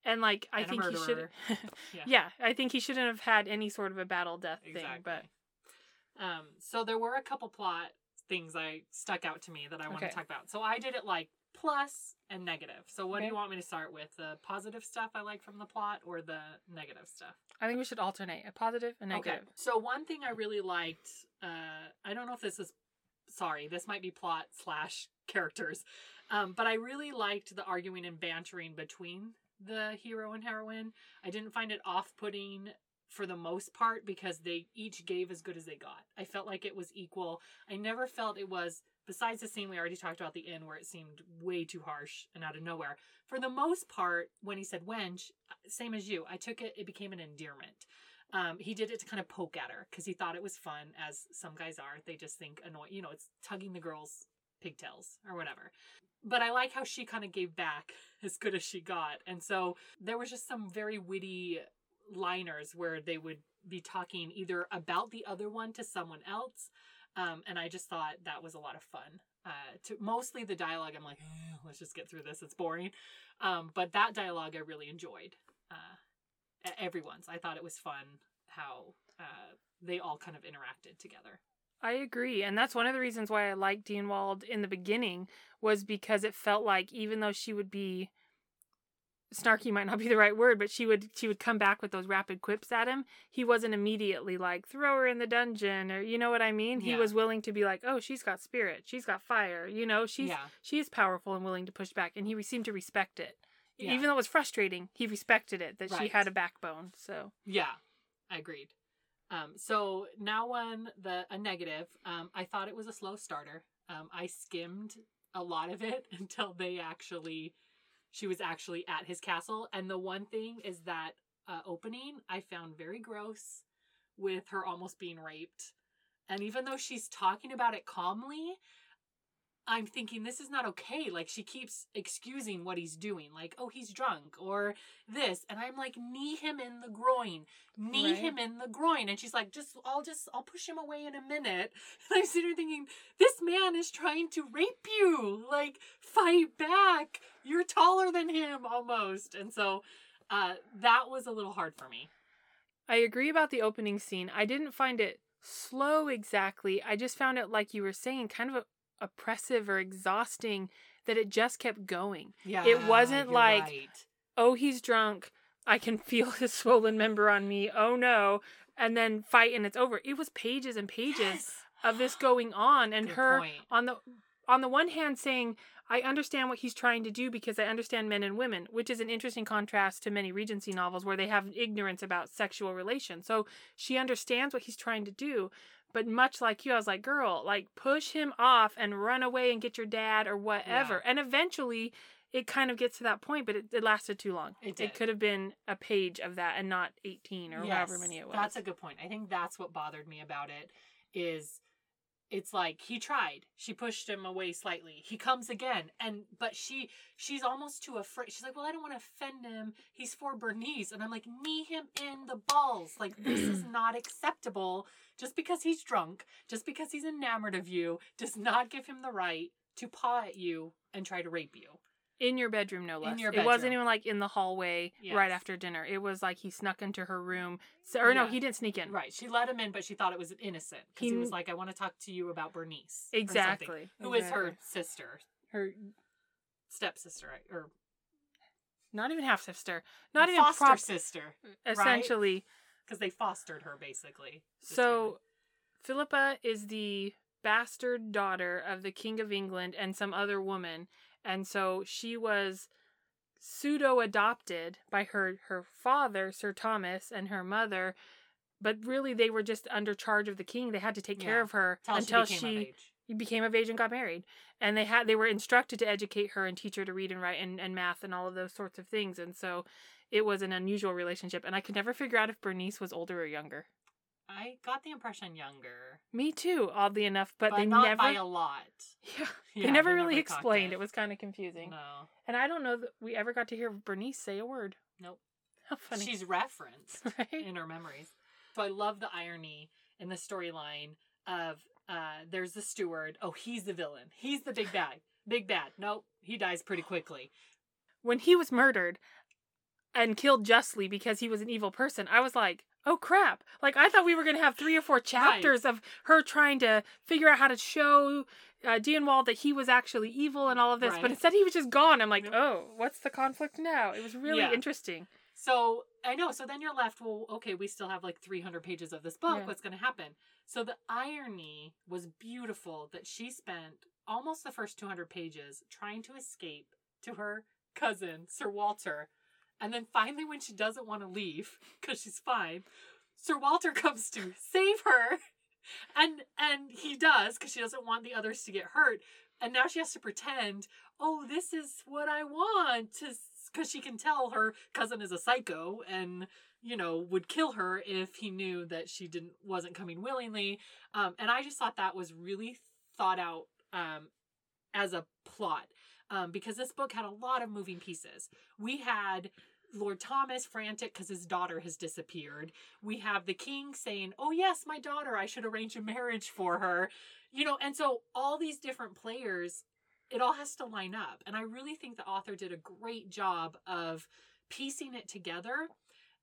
Speaker 2: And like I
Speaker 1: And
Speaker 2: think he should. [LAUGHS] yeah.
Speaker 1: Yeah.
Speaker 2: I think he shouldn't have had any sort of a battle death
Speaker 1: Exactly.
Speaker 2: thing. But
Speaker 1: um, so there were a couple plot things I stuck out to me that I want
Speaker 2: Okay.
Speaker 1: to talk about. So I did it like plus and negative. So what do you want me to start with? The positive stuff I like from the plot or the negative stuff?
Speaker 2: I think we should alternate a positive and negative.
Speaker 1: Okay. So one thing I really liked, uh, I don't know if this is, sorry, this might be plot slash characters, um, but I really liked the arguing and bantering between the hero and heroine. I didn't find it off putting for the most part because they each gave as good as they got. I felt like it was equal. I never felt it was, besides the scene we already talked about the end where it seemed way too harsh and out of nowhere. For the most part, when he said wench, same as you, I took it, it became an endearment. Um, he did it to kind of poke at her because he thought it was fun, as some guys are. They just think annoying, you know, it's tugging the girl's pigtails or whatever. But I like how she kind of gave back [LAUGHS] as good as she got. And so there was just some very witty liners where they would be talking either about the other one to someone else. Um, and I just thought that was a lot of fun. Uh, to mostly the dialogue, I'm like, "Eh, let's just get through this. It's boring. Um, but that dialogue I really enjoyed. Uh, everyone's. I thought it was fun how uh, they all kind of interacted together.
Speaker 2: I agree. And that's one of the reasons why I liked Dienwald in the beginning was because it felt like even though she would be snarky might not be the right word, but she would she would come back with those rapid quips at him. He wasn't immediately like throw her in the dungeon or you know what I mean? He was willing to be like, "Oh, she's got spirit. She's got fire. You know, she's
Speaker 1: yeah,
Speaker 2: she is powerful and willing to push back." And he seemed to respect it.
Speaker 1: Yeah.
Speaker 2: Even though it was frustrating, he respected it that she had a backbone. So,
Speaker 1: yeah, I agreed. Um, so now on the a negative, um, I thought it was a slow starter. Um, I skimmed a lot of it [LAUGHS] until they actually, she was actually at his castle. And the one thing is that uh, opening I found very gross, with her almost being raped. And even though she's talking about it calmly, I'm thinking this is not okay. Like she keeps excusing what he's doing, like, oh, he's drunk or this. And I'm like, knee him in the groin. Knee
Speaker 2: Right.
Speaker 1: him in the groin. And she's like, just I'll just I'll push him away in a minute. And [LAUGHS] I'm sitting there thinking, this man is trying to rape you. Like, fight back. You're taller than him almost. And so uh that was a little hard for me.
Speaker 2: I agree about the opening scene. I didn't find it slow exactly. I just found it like you were saying kind of oppressive or exhausting that it just kept going.
Speaker 1: Yeah.
Speaker 2: It wasn't like-
Speaker 1: right.
Speaker 2: Oh, he's drunk. I can [LAUGHS] feel his swollen member on me. Oh no. And then fight and it's over. It was pages and pages
Speaker 1: Yes.
Speaker 2: of this going on and
Speaker 1: Good
Speaker 2: her
Speaker 1: point.
Speaker 2: on the on the one hand saying I understand what he's trying to do because I understand men and women, which is an interesting contrast to many Regency novels where they have ignorance about sexual relations. So she understands what he's trying to do, but much like you, I was like, girl, like push him off and run away and get your dad or whatever. And eventually it kind of gets to that point, but it, it lasted too long.
Speaker 1: It did.
Speaker 2: could have been a page of that and not 18 or however many it was.
Speaker 1: That's a good point. I think that's what bothered me about it is it's like he tried. She pushed him away slightly. He comes again and but she she's almost too afraid. She's like, "Well, I don't want to offend him. He's for Bernice." And I'm like, "Knee him in the balls. Like this is [CLEARS THROAT] not acceptable. Just because he's drunk, just because he's enamored of you does not give him the right to paw at you and try to rape you."
Speaker 2: In your bedroom no
Speaker 1: In
Speaker 2: less.
Speaker 1: your
Speaker 2: it wasn't even like in the hallway right after dinner. It was like he snuck into her room so, or no he didn't sneak in.
Speaker 1: Right. She let him in, but she thought it was innocent because he,
Speaker 2: He-
Speaker 1: was like, "I want to talk to you about Bernice."
Speaker 2: exactly.
Speaker 1: Who is her sister,
Speaker 2: her
Speaker 1: stepsister, or
Speaker 2: not even half sister. Not even
Speaker 1: foster
Speaker 2: prop
Speaker 1: sister,
Speaker 2: essentially.
Speaker 1: Because they fostered her basically.
Speaker 2: so philippa is the bastard daughter of the king of england and some other woman and so she was pseudo adopted by her her father sir thomas and her mother but really they were just under charge of the king. They had to take care of her
Speaker 1: family.
Speaker 2: until
Speaker 1: she became of
Speaker 2: she
Speaker 1: age.
Speaker 2: became of age and got married. And they had they were instructed to educate her and teach her to read and write and, and math and all of those sorts of things. And so it was an unusual relationship. And i could never figure out if bernice was older or younger
Speaker 1: I got the impression younger,
Speaker 2: me too oddly enough but,
Speaker 1: but
Speaker 2: they never
Speaker 1: by a lot.
Speaker 2: yeah, [LAUGHS]
Speaker 1: Yeah,
Speaker 2: they never really
Speaker 1: cocked
Speaker 2: explained it. was kind of confusing
Speaker 1: No,
Speaker 2: and i don't know that we ever got to hear bernice say a word
Speaker 1: nope. [LAUGHS]
Speaker 2: how funny
Speaker 1: She's referenced [LAUGHS]
Speaker 2: right
Speaker 1: in her memories. So I love the irony in the storyline of uh, there's the steward. Oh, he's the villain. He's the big bad. Big bad. Nope, he dies pretty quickly.
Speaker 2: when he was murdered and killed justly because he was an evil person, I was like, oh crap. Like, I thought we were going to have three or four chapters of her trying to figure out how to show uh, Dienwald that he was actually evil and all of this,
Speaker 1: Right.
Speaker 2: but instead he was just gone. I'm like,
Speaker 1: Yep.
Speaker 2: oh, what's the conflict now? It was really
Speaker 1: Yeah.
Speaker 2: interesting.
Speaker 1: So I know. So then you're left. Well, okay, we still have like 300 pages of this book.
Speaker 2: Yeah.
Speaker 1: What's going to happen? So the irony was beautiful that she spent almost the first 200 pages trying to escape to her cousin Sir Walter, and then finally, when she doesn't want to leave because she's fine, Sir Walter [LAUGHS] comes to save her, and and he does because she doesn't want the others to get hurt. And now she has to pretend, oh, this is what I want because she can tell her cousin is a psycho and you know would kill her if he knew that she didn't wasn't coming willingly. Um, and I just thought that was really thought out um, as a plot um, because this book had a lot of moving pieces. We had Lord Thomas frantic because his daughter has disappeared. We have the king saying, "Oh yes, my daughter. I should arrange a marriage for her." You know, and so all these different players, it all has to line up. And I really think the author did a great job of piecing it together.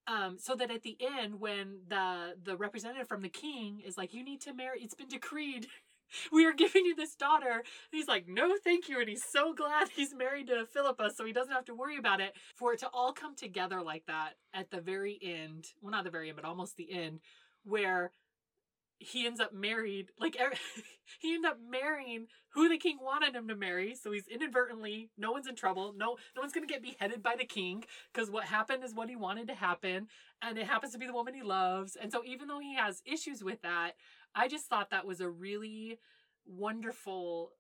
Speaker 1: Um, so that at the end, when the the representative from the king is like, "You need to marry," it's been decreed. [LAUGHS] [LAUGHS] We are giving you this daughter. And he's like, no, thank you. And he's so glad [LAUGHS] he's married to Philippa so he doesn't have to worry about it. For it to all come together like that at the very end, well, not the very end, but almost the end, where he ends up married, like, er- [LAUGHS] he ended up marrying who the king wanted him to marry. So he's inadvertently, no one's in trouble. No, no one's going to get beheaded by the king because what happened is what he wanted to happen. And it happens to be the woman he loves. And so even though he has issues with that, I just thought that was a really wonderful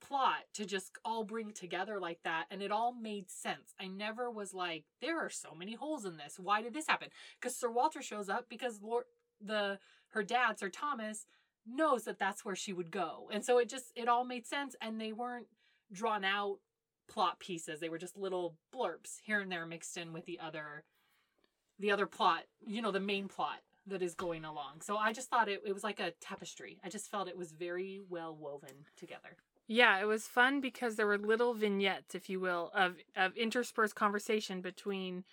Speaker 1: plot to just all bring together like that and it all made sense. I never was like there are so many holes in this. Why did this happen? Cuz Sir Walter shows up because Lord the her dad Sir Thomas knows that that's where she would go. And so it just it all made sense and they weren't drawn out plot pieces. They were just little blurps here and there mixed in with the other the other plot, you know, the main plot that is going along. So I just thought it, it was like a tapestry. I just felt it was very well woven together.
Speaker 2: Yeah, it was fun because there were little vignettes, if you will, of of interspersed conversation between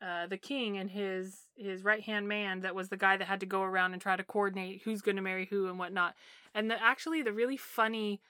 Speaker 2: uh, the king and his his right hand man. That was the guy that had to go around and try to coordinate who's going to marry who and whatnot. And the, actually, the really funny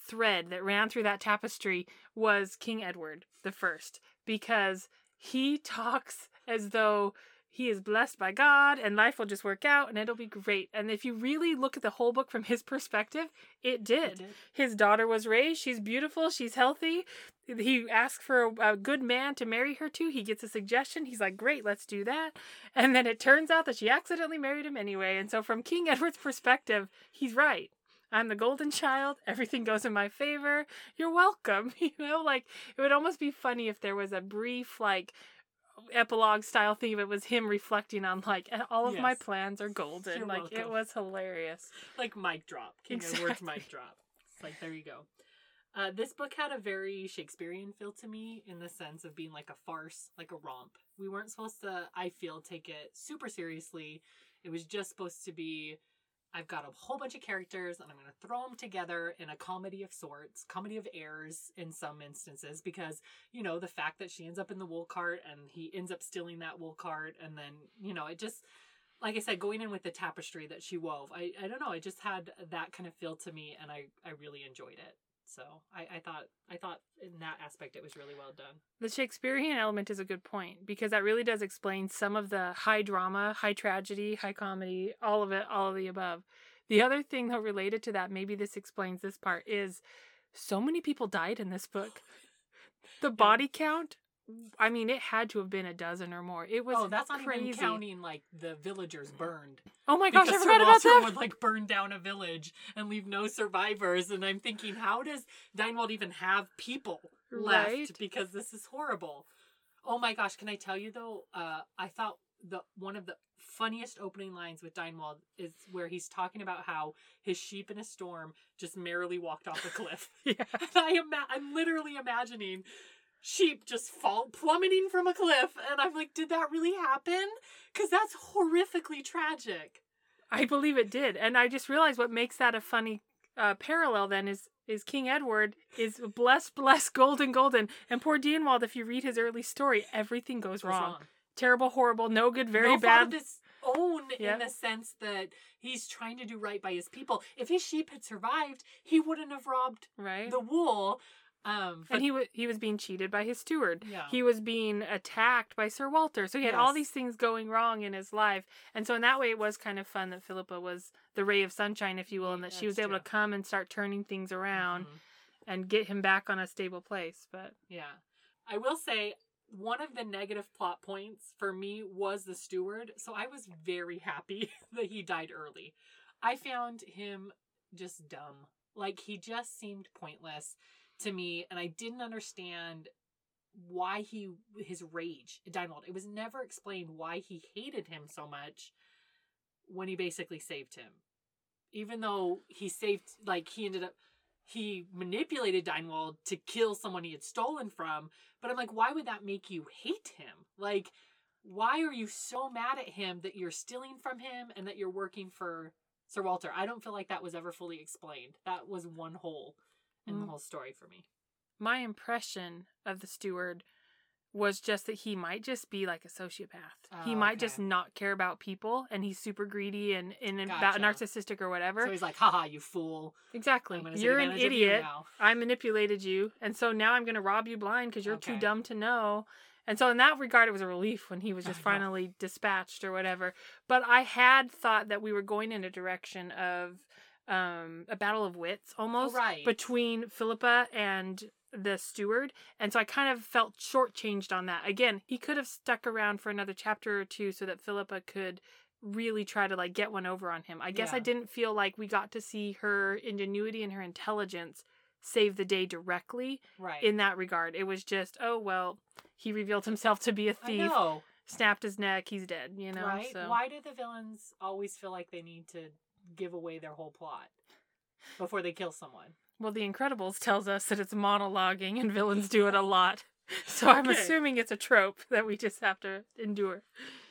Speaker 2: thread that ran through that tapestry was King Edward the First because he [LAUGHS] talks as though he is blessed by God and life will just work out and it'll be great. And if you really look at the whole book from his perspective, it did.
Speaker 1: did.
Speaker 2: His daughter was raised. She's beautiful. She's healthy. He asks for a, a good man to marry her to. He gets a suggestion. He's like, great, let's do that. And then it turns out that she accidentally married him anyway. And so, from King [LAUGHS] Edward's perspective, he's right. I'm the golden child. Everything goes in my favor. You're welcome. [LAUGHS] You know, like it would almost be funny if there was a brief, like, epilogue style theme. It was him reflecting on, like, all of my plans are golden.
Speaker 1: You're
Speaker 2: like, it was hilarious.
Speaker 1: Like mic drop. King Edward's
Speaker 2: Exactly.
Speaker 1: mic drop. It's like, there you go. Uh, this book had a very Shakespearean feel to me in the sense of being like a farce, like a romp. We weren't supposed to, I feel, take it super seriously. It was just supposed to be I've got a whole bunch of characters and I'm going to throw them together in a comedy of sorts, comedy of errors in some instances, because, you know, the fact that she ends up in the wool cart and he ends up stealing that wool cart. And then, you know, it just, like I said, going in with the tapestry that she wove, I, I don't know, it just had that kind of feel to me and I, I really enjoyed it. So I, I thought I thought in that aspect it was really well done.
Speaker 2: The Shakespearean element is a good point because that really does explain some of the high drama, high tragedy, high comedy, all of it, all of the above. The other thing, though, related to that, maybe this explains this part, is so many people died in this book. The body count I mean, it had to have been a dozen or more. It was
Speaker 1: oh, that's not
Speaker 2: crazy.
Speaker 1: even counting like the villagers burned.
Speaker 2: Oh my gosh, I forgot
Speaker 1: Sir
Speaker 2: about that.
Speaker 1: would like burn down a village and leave no survivors. And I'm thinking, how does Dienwald even have people left?
Speaker 2: Right.
Speaker 1: Because this is horrible. Oh my gosh, can I tell you though? Uh, I thought the one of the funniest opening lines with Dienwald is where he's talking about how his sheep in a storm just merrily walked off a cliff. [LAUGHS]
Speaker 2: yeah. [LAUGHS]
Speaker 1: And I am I'm literally imagining sheep just fall plummeting from a cliff and I'm like, did that really happen? Cuz that's horrifically tragic.
Speaker 2: I believe it did, and I just realized what makes that a funny uh, parallel. Then is is King Edward is blessed, blessed, [LAUGHS] golden, golden, and poor Dienwald. If you read his early story, everything goes
Speaker 1: What's
Speaker 2: wrong. Terrible, horrible, no good, very
Speaker 1: no fault of
Speaker 2: bad.
Speaker 1: his own
Speaker 2: Yeah.
Speaker 1: in the sense that he's trying to do right by his people. If his sheep had survived, he wouldn't have robbed
Speaker 2: Right.
Speaker 1: the wool. Um but
Speaker 2: and he was he was being cheated by his steward.
Speaker 1: Yeah.
Speaker 2: He was being attacked by Sir Walter. So he had all these things going wrong in his life. And so in that way it was kind of fun that Philippa was the ray of sunshine, if you will, and that she was able
Speaker 1: true.
Speaker 2: to come and start turning things around
Speaker 1: Mhm.
Speaker 2: and get him back on a stable place. But
Speaker 1: Yeah. I will say one of the negative plot points for me was the steward, so I was very happy [LAUGHS] that he died early. I found him just dumb. Like he just seemed pointless to me and I didn't understand why he his rage at. It was never explained why he hated him so much when he basically saved him. Even though he saved like he ended up he manipulated Dienwald to kill someone he had stolen from, but I'm like, why would that make you hate him? Like, why are you so mad at him that you're stealing from him and that you're working for Sir Walter? I don't feel like that was ever fully explained. That was one hole in the
Speaker 2: Mm.
Speaker 1: whole story for me.
Speaker 2: my impression of the steward was just that he might just be like a sociopath. he
Speaker 1: Oh,
Speaker 2: might just not care about people and he's super greedy and, and about
Speaker 1: Gotcha.
Speaker 2: narcissistic or whatever.
Speaker 1: So he's like, haha, you fool.
Speaker 2: exactly.
Speaker 1: I'm gonna take
Speaker 2: You're an
Speaker 1: of you
Speaker 2: idiot. I manipulated you, and so now I'm going to rob you blind because you're too dumb to know. And so, in that regard, it was a relief when he was just finally dispatched or whatever. But I had thought that we were going in a direction of um, a battle of wits almost
Speaker 1: right.
Speaker 2: between Philippa and the steward. And so I kind of felt shortchanged on that. Again, he could have stuck around for another chapter or two so that Philippa could really try to like get one over on him. I guess I didn't feel like we got to see her ingenuity and her intelligence save the day directly
Speaker 1: Right.
Speaker 2: in that regard. It was just, oh well, he revealed himself to be a thief, snapped his neck, he's dead, you know.
Speaker 1: right?
Speaker 2: So
Speaker 1: Why do the villains always feel like they need to give away their whole plot before they kill someone?
Speaker 2: well the Incredibles tells us that it's monologuing and villains do it a [LAUGHS] lot. So I'm assuming it's a trope that we just have to endure.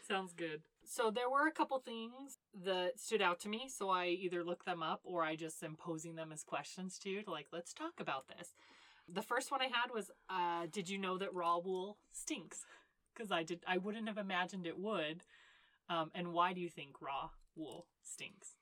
Speaker 1: Sounds good. So there were a couple things that stood out to me, so I either looked them up or I just am posing them as questions to you to like, let's talk about this. The first one I had was, uh, did you know that raw wool stinks? Because I did, I wouldn't have imagined it would. Um, and why do you think raw wool stinks?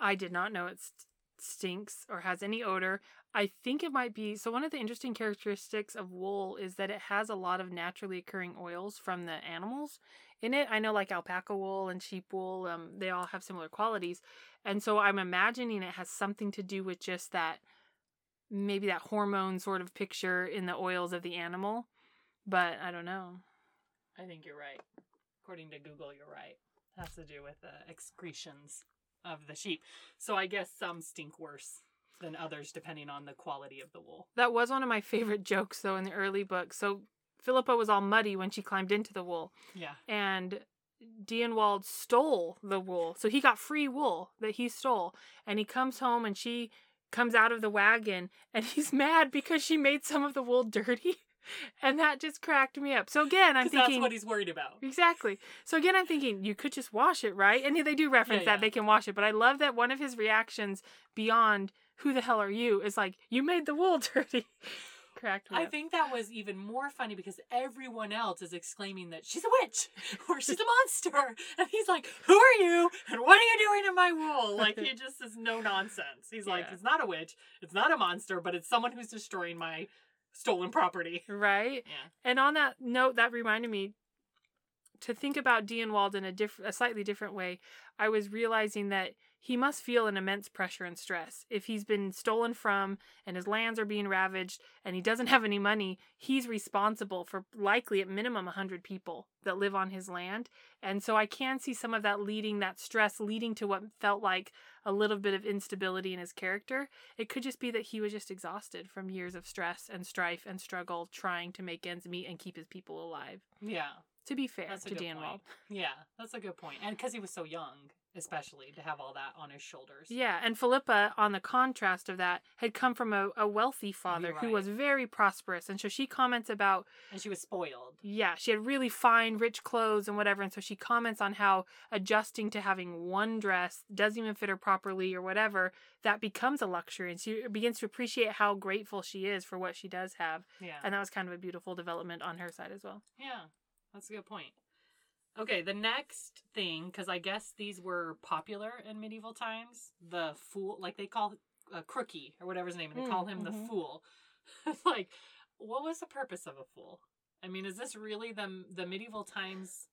Speaker 2: I did not know it st- stinks or has any odor. I think it might be so. One of the interesting characteristics of wool is that it has a lot of naturally occurring oils from the animals in it. I know, like alpaca wool and sheep wool, um, they all have similar qualities. And so I'm imagining it has something to do with just that maybe that hormone sort of picture in the oils of the animal. But I don't know.
Speaker 1: I think you're right. According to Google, you're right. It has to do with the excretions of the sheep. So I guess some stink worse than others depending on the quality of the wool.
Speaker 2: That was one of my favorite [LAUGHS] jokes, though, in the early book. So Philippa was all muddy when she climbed into the wool.
Speaker 1: Yeah.
Speaker 2: and Dienwald stole the wool. So he got free wool that he stole. And he comes home and she comes out of the wagon and [LAUGHS] he's mad because she made some of the wool dirty. And that just cracked me up. So again, I'm
Speaker 1: Because that's
Speaker 2: thinking
Speaker 1: what he's worried about.
Speaker 2: Exactly. So again, I'm thinking you could just wash it, right? And they do reference
Speaker 1: Yeah,
Speaker 2: that they can wash it, but I love that one of his reactions beyond "Who the hell are you?" is like, "You made the wool [LAUGHS] dirty." Cracked me
Speaker 1: I
Speaker 2: up.
Speaker 1: think that was even more funny because everyone else is exclaiming that she's a witch [LAUGHS] or she's a monster. And he's like, Who are you? And what are you doing in my wool? Like, he [LAUGHS] just is no nonsense. He's like, It's not a witch, it's not a monster, but it's someone who's destroying my stolen property. [LAUGHS]
Speaker 2: right.
Speaker 1: Yeah.
Speaker 2: And on that note, that reminded me to think about Dienwald in a diff- a slightly different way. I was realizing that he must feel an immense pressure and stress. If he's been stolen from and his lands are being ravaged and he doesn't [LAUGHS] have any money, he's responsible for likely at minimum 100 people that live on his land. And so I can see some of that leading, that stress leading to what felt like a little bit of instability in his character. It could just be that he was just exhausted from years of stress and strife and struggle trying to make ends meet and keep his people alive.
Speaker 1: Yeah.
Speaker 2: To be fair to Dan
Speaker 1: point.
Speaker 2: Wald.
Speaker 1: Yeah, that's a good point. And because he was so young, especially to have all that on his shoulders.
Speaker 2: Yeah, and Philippa, on the contrast of that, had come from a, a wealthy father who was very prosperous. And so she comments about,
Speaker 1: And she was spoiled.
Speaker 2: yeah, she had really fine, rich clothes and whatever. And so she comments on how adjusting to having one dress doesn't even fit her properly or whatever, that becomes a luxury. And she begins to appreciate how grateful she is for what she does have.
Speaker 1: Yeah.
Speaker 2: And that was kind of a beautiful development on her side as well.
Speaker 1: Yeah, that's a good point. Okay, the next thing, because I guess these were popular in medieval times, the fool, like they call uh, Crookie or whatever his name, and they
Speaker 2: Mm,
Speaker 1: call him
Speaker 2: mhm.
Speaker 1: the fool. [LAUGHS] like, what was the purpose of a fool? I mean, is this really the the medieval times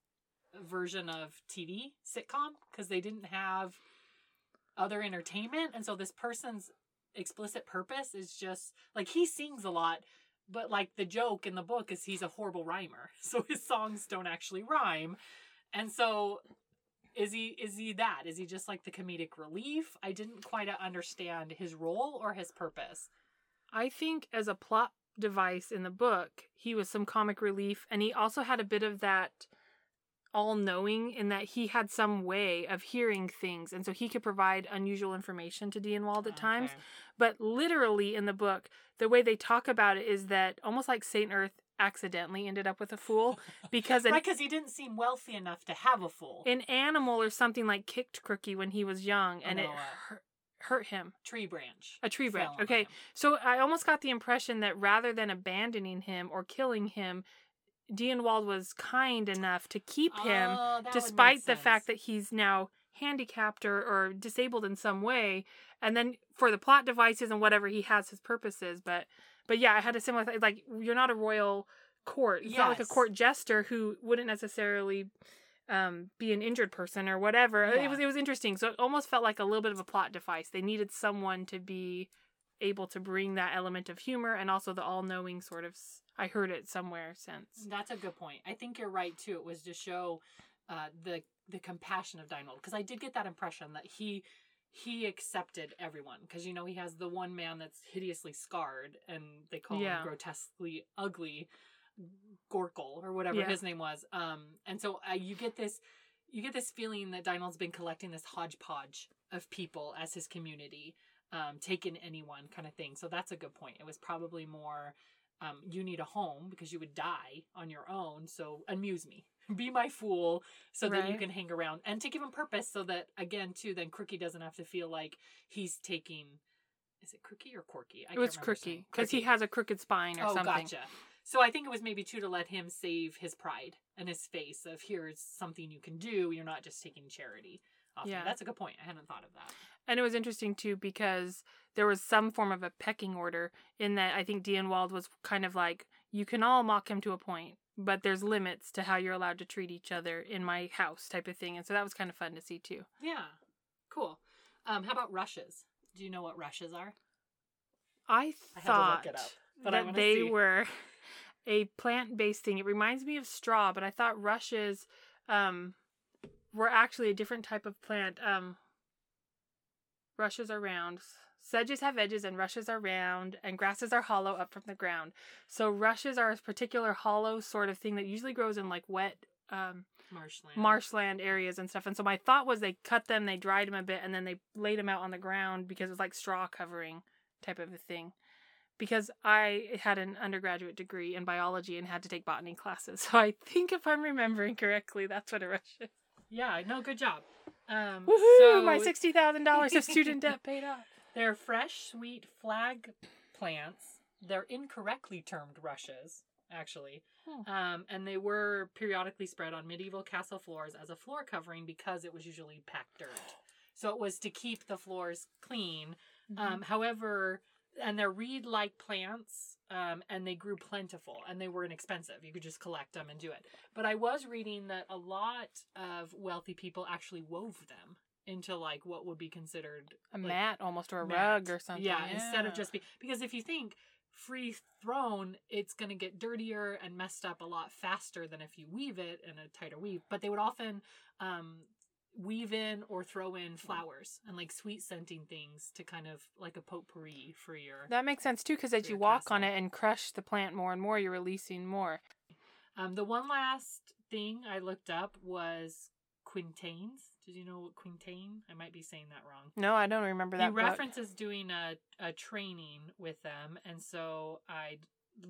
Speaker 1: version of TV sitcom? Because they didn't have other entertainment, and so this person's explicit purpose is just like he sings a lot, but like the joke in the book is he's a horrible rhymer [LAUGHS] so his songs don't actually rhyme. And so is he is he that? Is he just like the comedic relief? I didn't quite uh, understand his role or his purpose.
Speaker 2: I think as a plot device in the book, he was some comic relief, and he also had a bit of that all knowing in that he had some way of hearing things, and so he could provide unusual information to Dienwald at times. But literally in the book, the way they talk about it is that almost like Saint Erth accidentally ended up with a fool [LAUGHS] because an,
Speaker 1: right because he didn't seem wealthy enough to have a fool
Speaker 2: an animal or something like kicked Crookie when he was young, and
Speaker 1: Oh,
Speaker 2: it
Speaker 1: uh,
Speaker 2: hurt, hurt him.
Speaker 1: tree branch
Speaker 2: A tree branch. Okay. So I almost got the impression that rather than abandoning him or killing him, Wald was kind enough to keep him,
Speaker 1: Oh,
Speaker 2: despite the fact that he's now handicapped or, or disabled in some way. And then for the plot devices and whatever, he has his purposes. But but yeah, I had a similar th- like you're not a royal court. It's not like a court jester who wouldn't necessarily um, be an injured person or whatever. It was it was interesting. So it almost felt like a little bit of a plot device. They needed someone to be able to bring that element of humor and also the all-knowing sort of I heard it somewhere since.
Speaker 1: That's a good point. I think you're right too. It was to show uh, the the compassion of Dienwald because I did get that impression that he he accepted everyone because you know he has the one man that's hideously scarred and they call
Speaker 2: Yeah.
Speaker 1: him grotesquely ugly Gorkle or whatever
Speaker 2: Yeah.
Speaker 1: his name was. Um, and so uh, you get this you get this feeling that Dienwald's been collecting this hodgepodge of people as his community, um, taking anyone kind of thing. So that's a good point. It was probably more um, you need a home because you would die on your own. So amuse me, [LAUGHS] be my fool, so that you can hang around and to give him purpose, so that again too, then Crookie doesn't have to feel like he's taking. Is it Crookie or Corky? I
Speaker 2: It was crookie because he has a crooked spine or
Speaker 1: Oh,
Speaker 2: something.
Speaker 1: gotcha. So I think it was maybe too to let him save his pride and his face of here's something you can do. You're not just taking charity. Off
Speaker 2: Yeah.
Speaker 1: yeah, that's a good point. I hadn't thought of that.
Speaker 2: And it was interesting too because there was some form of a pecking order in that I think Wald was kind of like, you can all mock him to a point, but there's limits to how you're allowed to treat each other in my house type of thing. And so that was kind of fun to see too.
Speaker 1: Yeah, cool. Um, how about rushes? Do you know what rushes are?
Speaker 2: I
Speaker 1: I
Speaker 2: thought
Speaker 1: look it up, but
Speaker 2: that they
Speaker 1: see.
Speaker 2: were [LAUGHS] a plant based thing. It reminds me of straw, but I thought rushes um, were actually a different type of plant. Um, rushes are round. Sedges have edges and rushes are round, and grasses are hollow up from the ground. So rushes are a particular hollow sort of thing that usually grows in like wet um,
Speaker 1: Marshland.
Speaker 2: marshland areas and stuff. And so my thought was they cut them, they dried them a bit, and then they laid them out on the ground because it was like straw covering type of a thing. Because I had an undergraduate degree in biology and had to take botany classes. [LAUGHS] So I think if I'm remembering correctly, that's what a rush is.
Speaker 1: Yeah, no, good job. Um,
Speaker 2: Woohoo!
Speaker 1: so
Speaker 2: my $60,000 of student debt paid off. [LAUGHS]
Speaker 1: They're fresh, sweet flag plants. They're incorrectly termed rushes, actually.
Speaker 2: Hmm.
Speaker 1: Um, and they were periodically spread on medieval castle floors as a floor covering because it was usually packed dirt. So it was to keep the floors clean.
Speaker 2: Mm-hmm.
Speaker 1: Um, however, and they're reed like plants, um, and they grew plentiful and they were inexpensive. You could just collect them and do it. But I was reading that a lot of wealthy people actually wove them into like what would be considered
Speaker 2: A
Speaker 1: like,
Speaker 2: mat almost or a
Speaker 1: mat.
Speaker 2: rug or something.
Speaker 1: Yeah, instead of just be because if you think free thrown, it's going to get dirtier and messed up a lot faster than if you weave it in a tighter weave. But they would often um, weave in or throw in flowers and like sweet scenting things to kind of like a potpourri for your.
Speaker 2: That makes sense too, because as you walk on it and crush the plant more and more, you're releasing more.
Speaker 1: Um, the one last thing I looked up was quintains. Did you know what quintain? I might be saying that wrong.
Speaker 2: No, I don't remember that. book.
Speaker 1: references doing a, a training with them and so i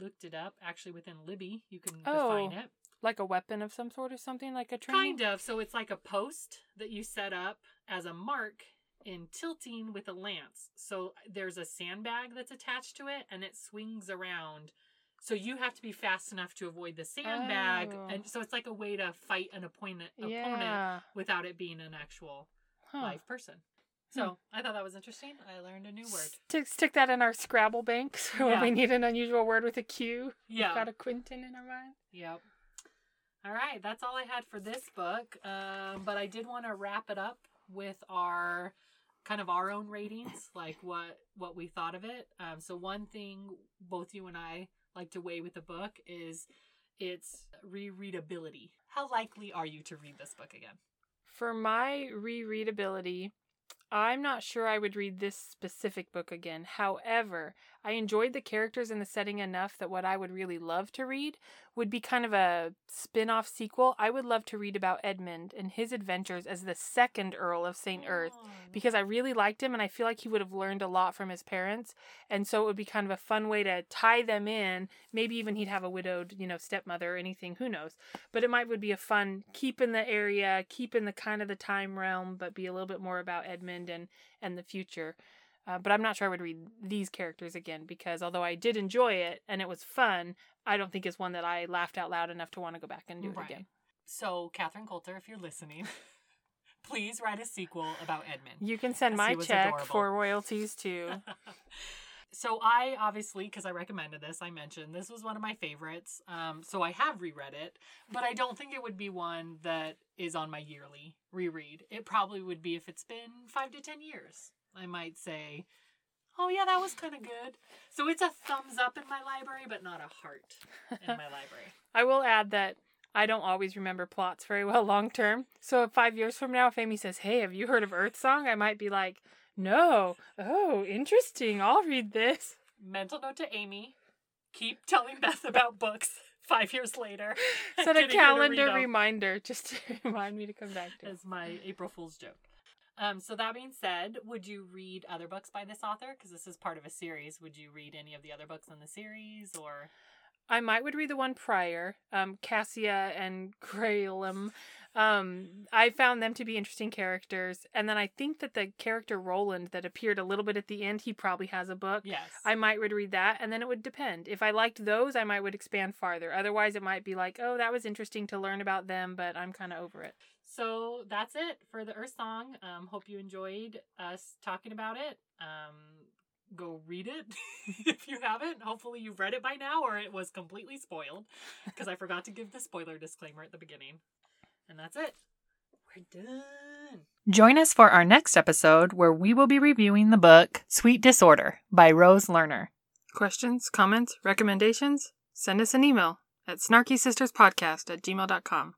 Speaker 1: looked it up actually within libby you can
Speaker 2: Oh,
Speaker 1: define it
Speaker 2: like a weapon of some sort or something, like a training.
Speaker 1: kind of so it's like a post that you set up as a mark in tilting with a lance so there's a sandbag that's attached to it and it swings around so you have to be fast enough to avoid the sandbag
Speaker 2: Oh.
Speaker 1: and so it's like a way to fight an opponent opponent without it being an actual
Speaker 2: Huh.
Speaker 1: live person so hmm. i thought that was interesting i learned a new word
Speaker 2: Stick, stick that in our Scrabble bank [LAUGHS] so
Speaker 1: Yeah.
Speaker 2: when we need an unusual word with a Q,
Speaker 1: Yeah.
Speaker 2: we've got a quintain in our mind.
Speaker 1: Yep. All right, that's all I had for this book. Um, but I did want to wrap it up with our kind of our own ratings, like what what we thought of it. Um, so one thing both you and I like to weigh with the book is its rereadability. How likely are you to read this book again?
Speaker 2: For my rereadability, I'm not sure I would read this specific book again. However, I enjoyed the characters and the setting enough that what I would really love to read would be kind of a spin off sequel. I would love to read about Edmund and his adventures as the second Earl of St. Erth because I really liked him and I feel like he would have learned a lot from his parents. And so it would be kind of a fun way to tie them in. Maybe even he'd have a widowed, you know, stepmother or anything, who knows. But it might would be a fun keep in the area, keep in the kind of the time realm, but be a little bit more about Edmund and and the future. Uh, but I'm not sure I would read these characters again because although I did enjoy it and it was fun, I don't think it's one that I laughed out loud enough to want to go back and do it
Speaker 1: Right.
Speaker 2: again.
Speaker 1: So, Catherine Coulter, if you're listening, [LAUGHS] please write a sequel about Edmund.
Speaker 2: You can send my check
Speaker 1: adorable.
Speaker 2: for royalties too. [LAUGHS]
Speaker 1: so I obviously, because I recommended this, I mentioned this was one of my favorites. Um, so I have reread it, but I don't think it would be one that is on my yearly reread. It probably would be if it's been five to ten years. I might say, "Oh yeah, that was kind of good." So it's a thumbs up in my library, but not a heart in my [LAUGHS] library.
Speaker 2: I will add that I don't always remember plots very well long term. So five years from now, if Amy says, "Hey, have you heard of Earth Song?" I might be like, "No." Oh, interesting. I'll read this.
Speaker 1: Mental note to Amy: keep telling Beth about books. [LAUGHS] Five years later, [LAUGHS]
Speaker 2: Set a
Speaker 1: getting her to read
Speaker 2: calendar
Speaker 1: 'em.
Speaker 2: reminder just to remind me to come back to. it.
Speaker 1: as my April Fool's joke. Um, so that being said, would you read other books by this author? Because this is part of a series. Would you read any of the other books in the series, or
Speaker 2: I might would read the one prior, um, Kassia and [LAUGHS] Graelam. Um, I found them to be interesting characters, and then I think that the character Roland that appeared a little bit at the end, he probably has a book.
Speaker 1: yes,
Speaker 2: I might would read that, and then it would depend. If I liked those, I might would expand farther. Otherwise, it might be like, oh, that was interesting to learn about them, but I'm kind of over it.
Speaker 1: So that's it for the Earth Song. Um, hope you enjoyed us talking about it. Um, go read it [LAUGHS] if you haven't. Hopefully you've read it by now, or it was completely spoiled because I [LAUGHS] forgot to give the spoiler disclaimer at the beginning. And that's it. We're done. Join us for our next episode where we will be reviewing the book Sweet Disorder by Rose Lerner.
Speaker 2: Questions, comments, recommendations? Send us an email at snarkysisterspodcast at gmail.com.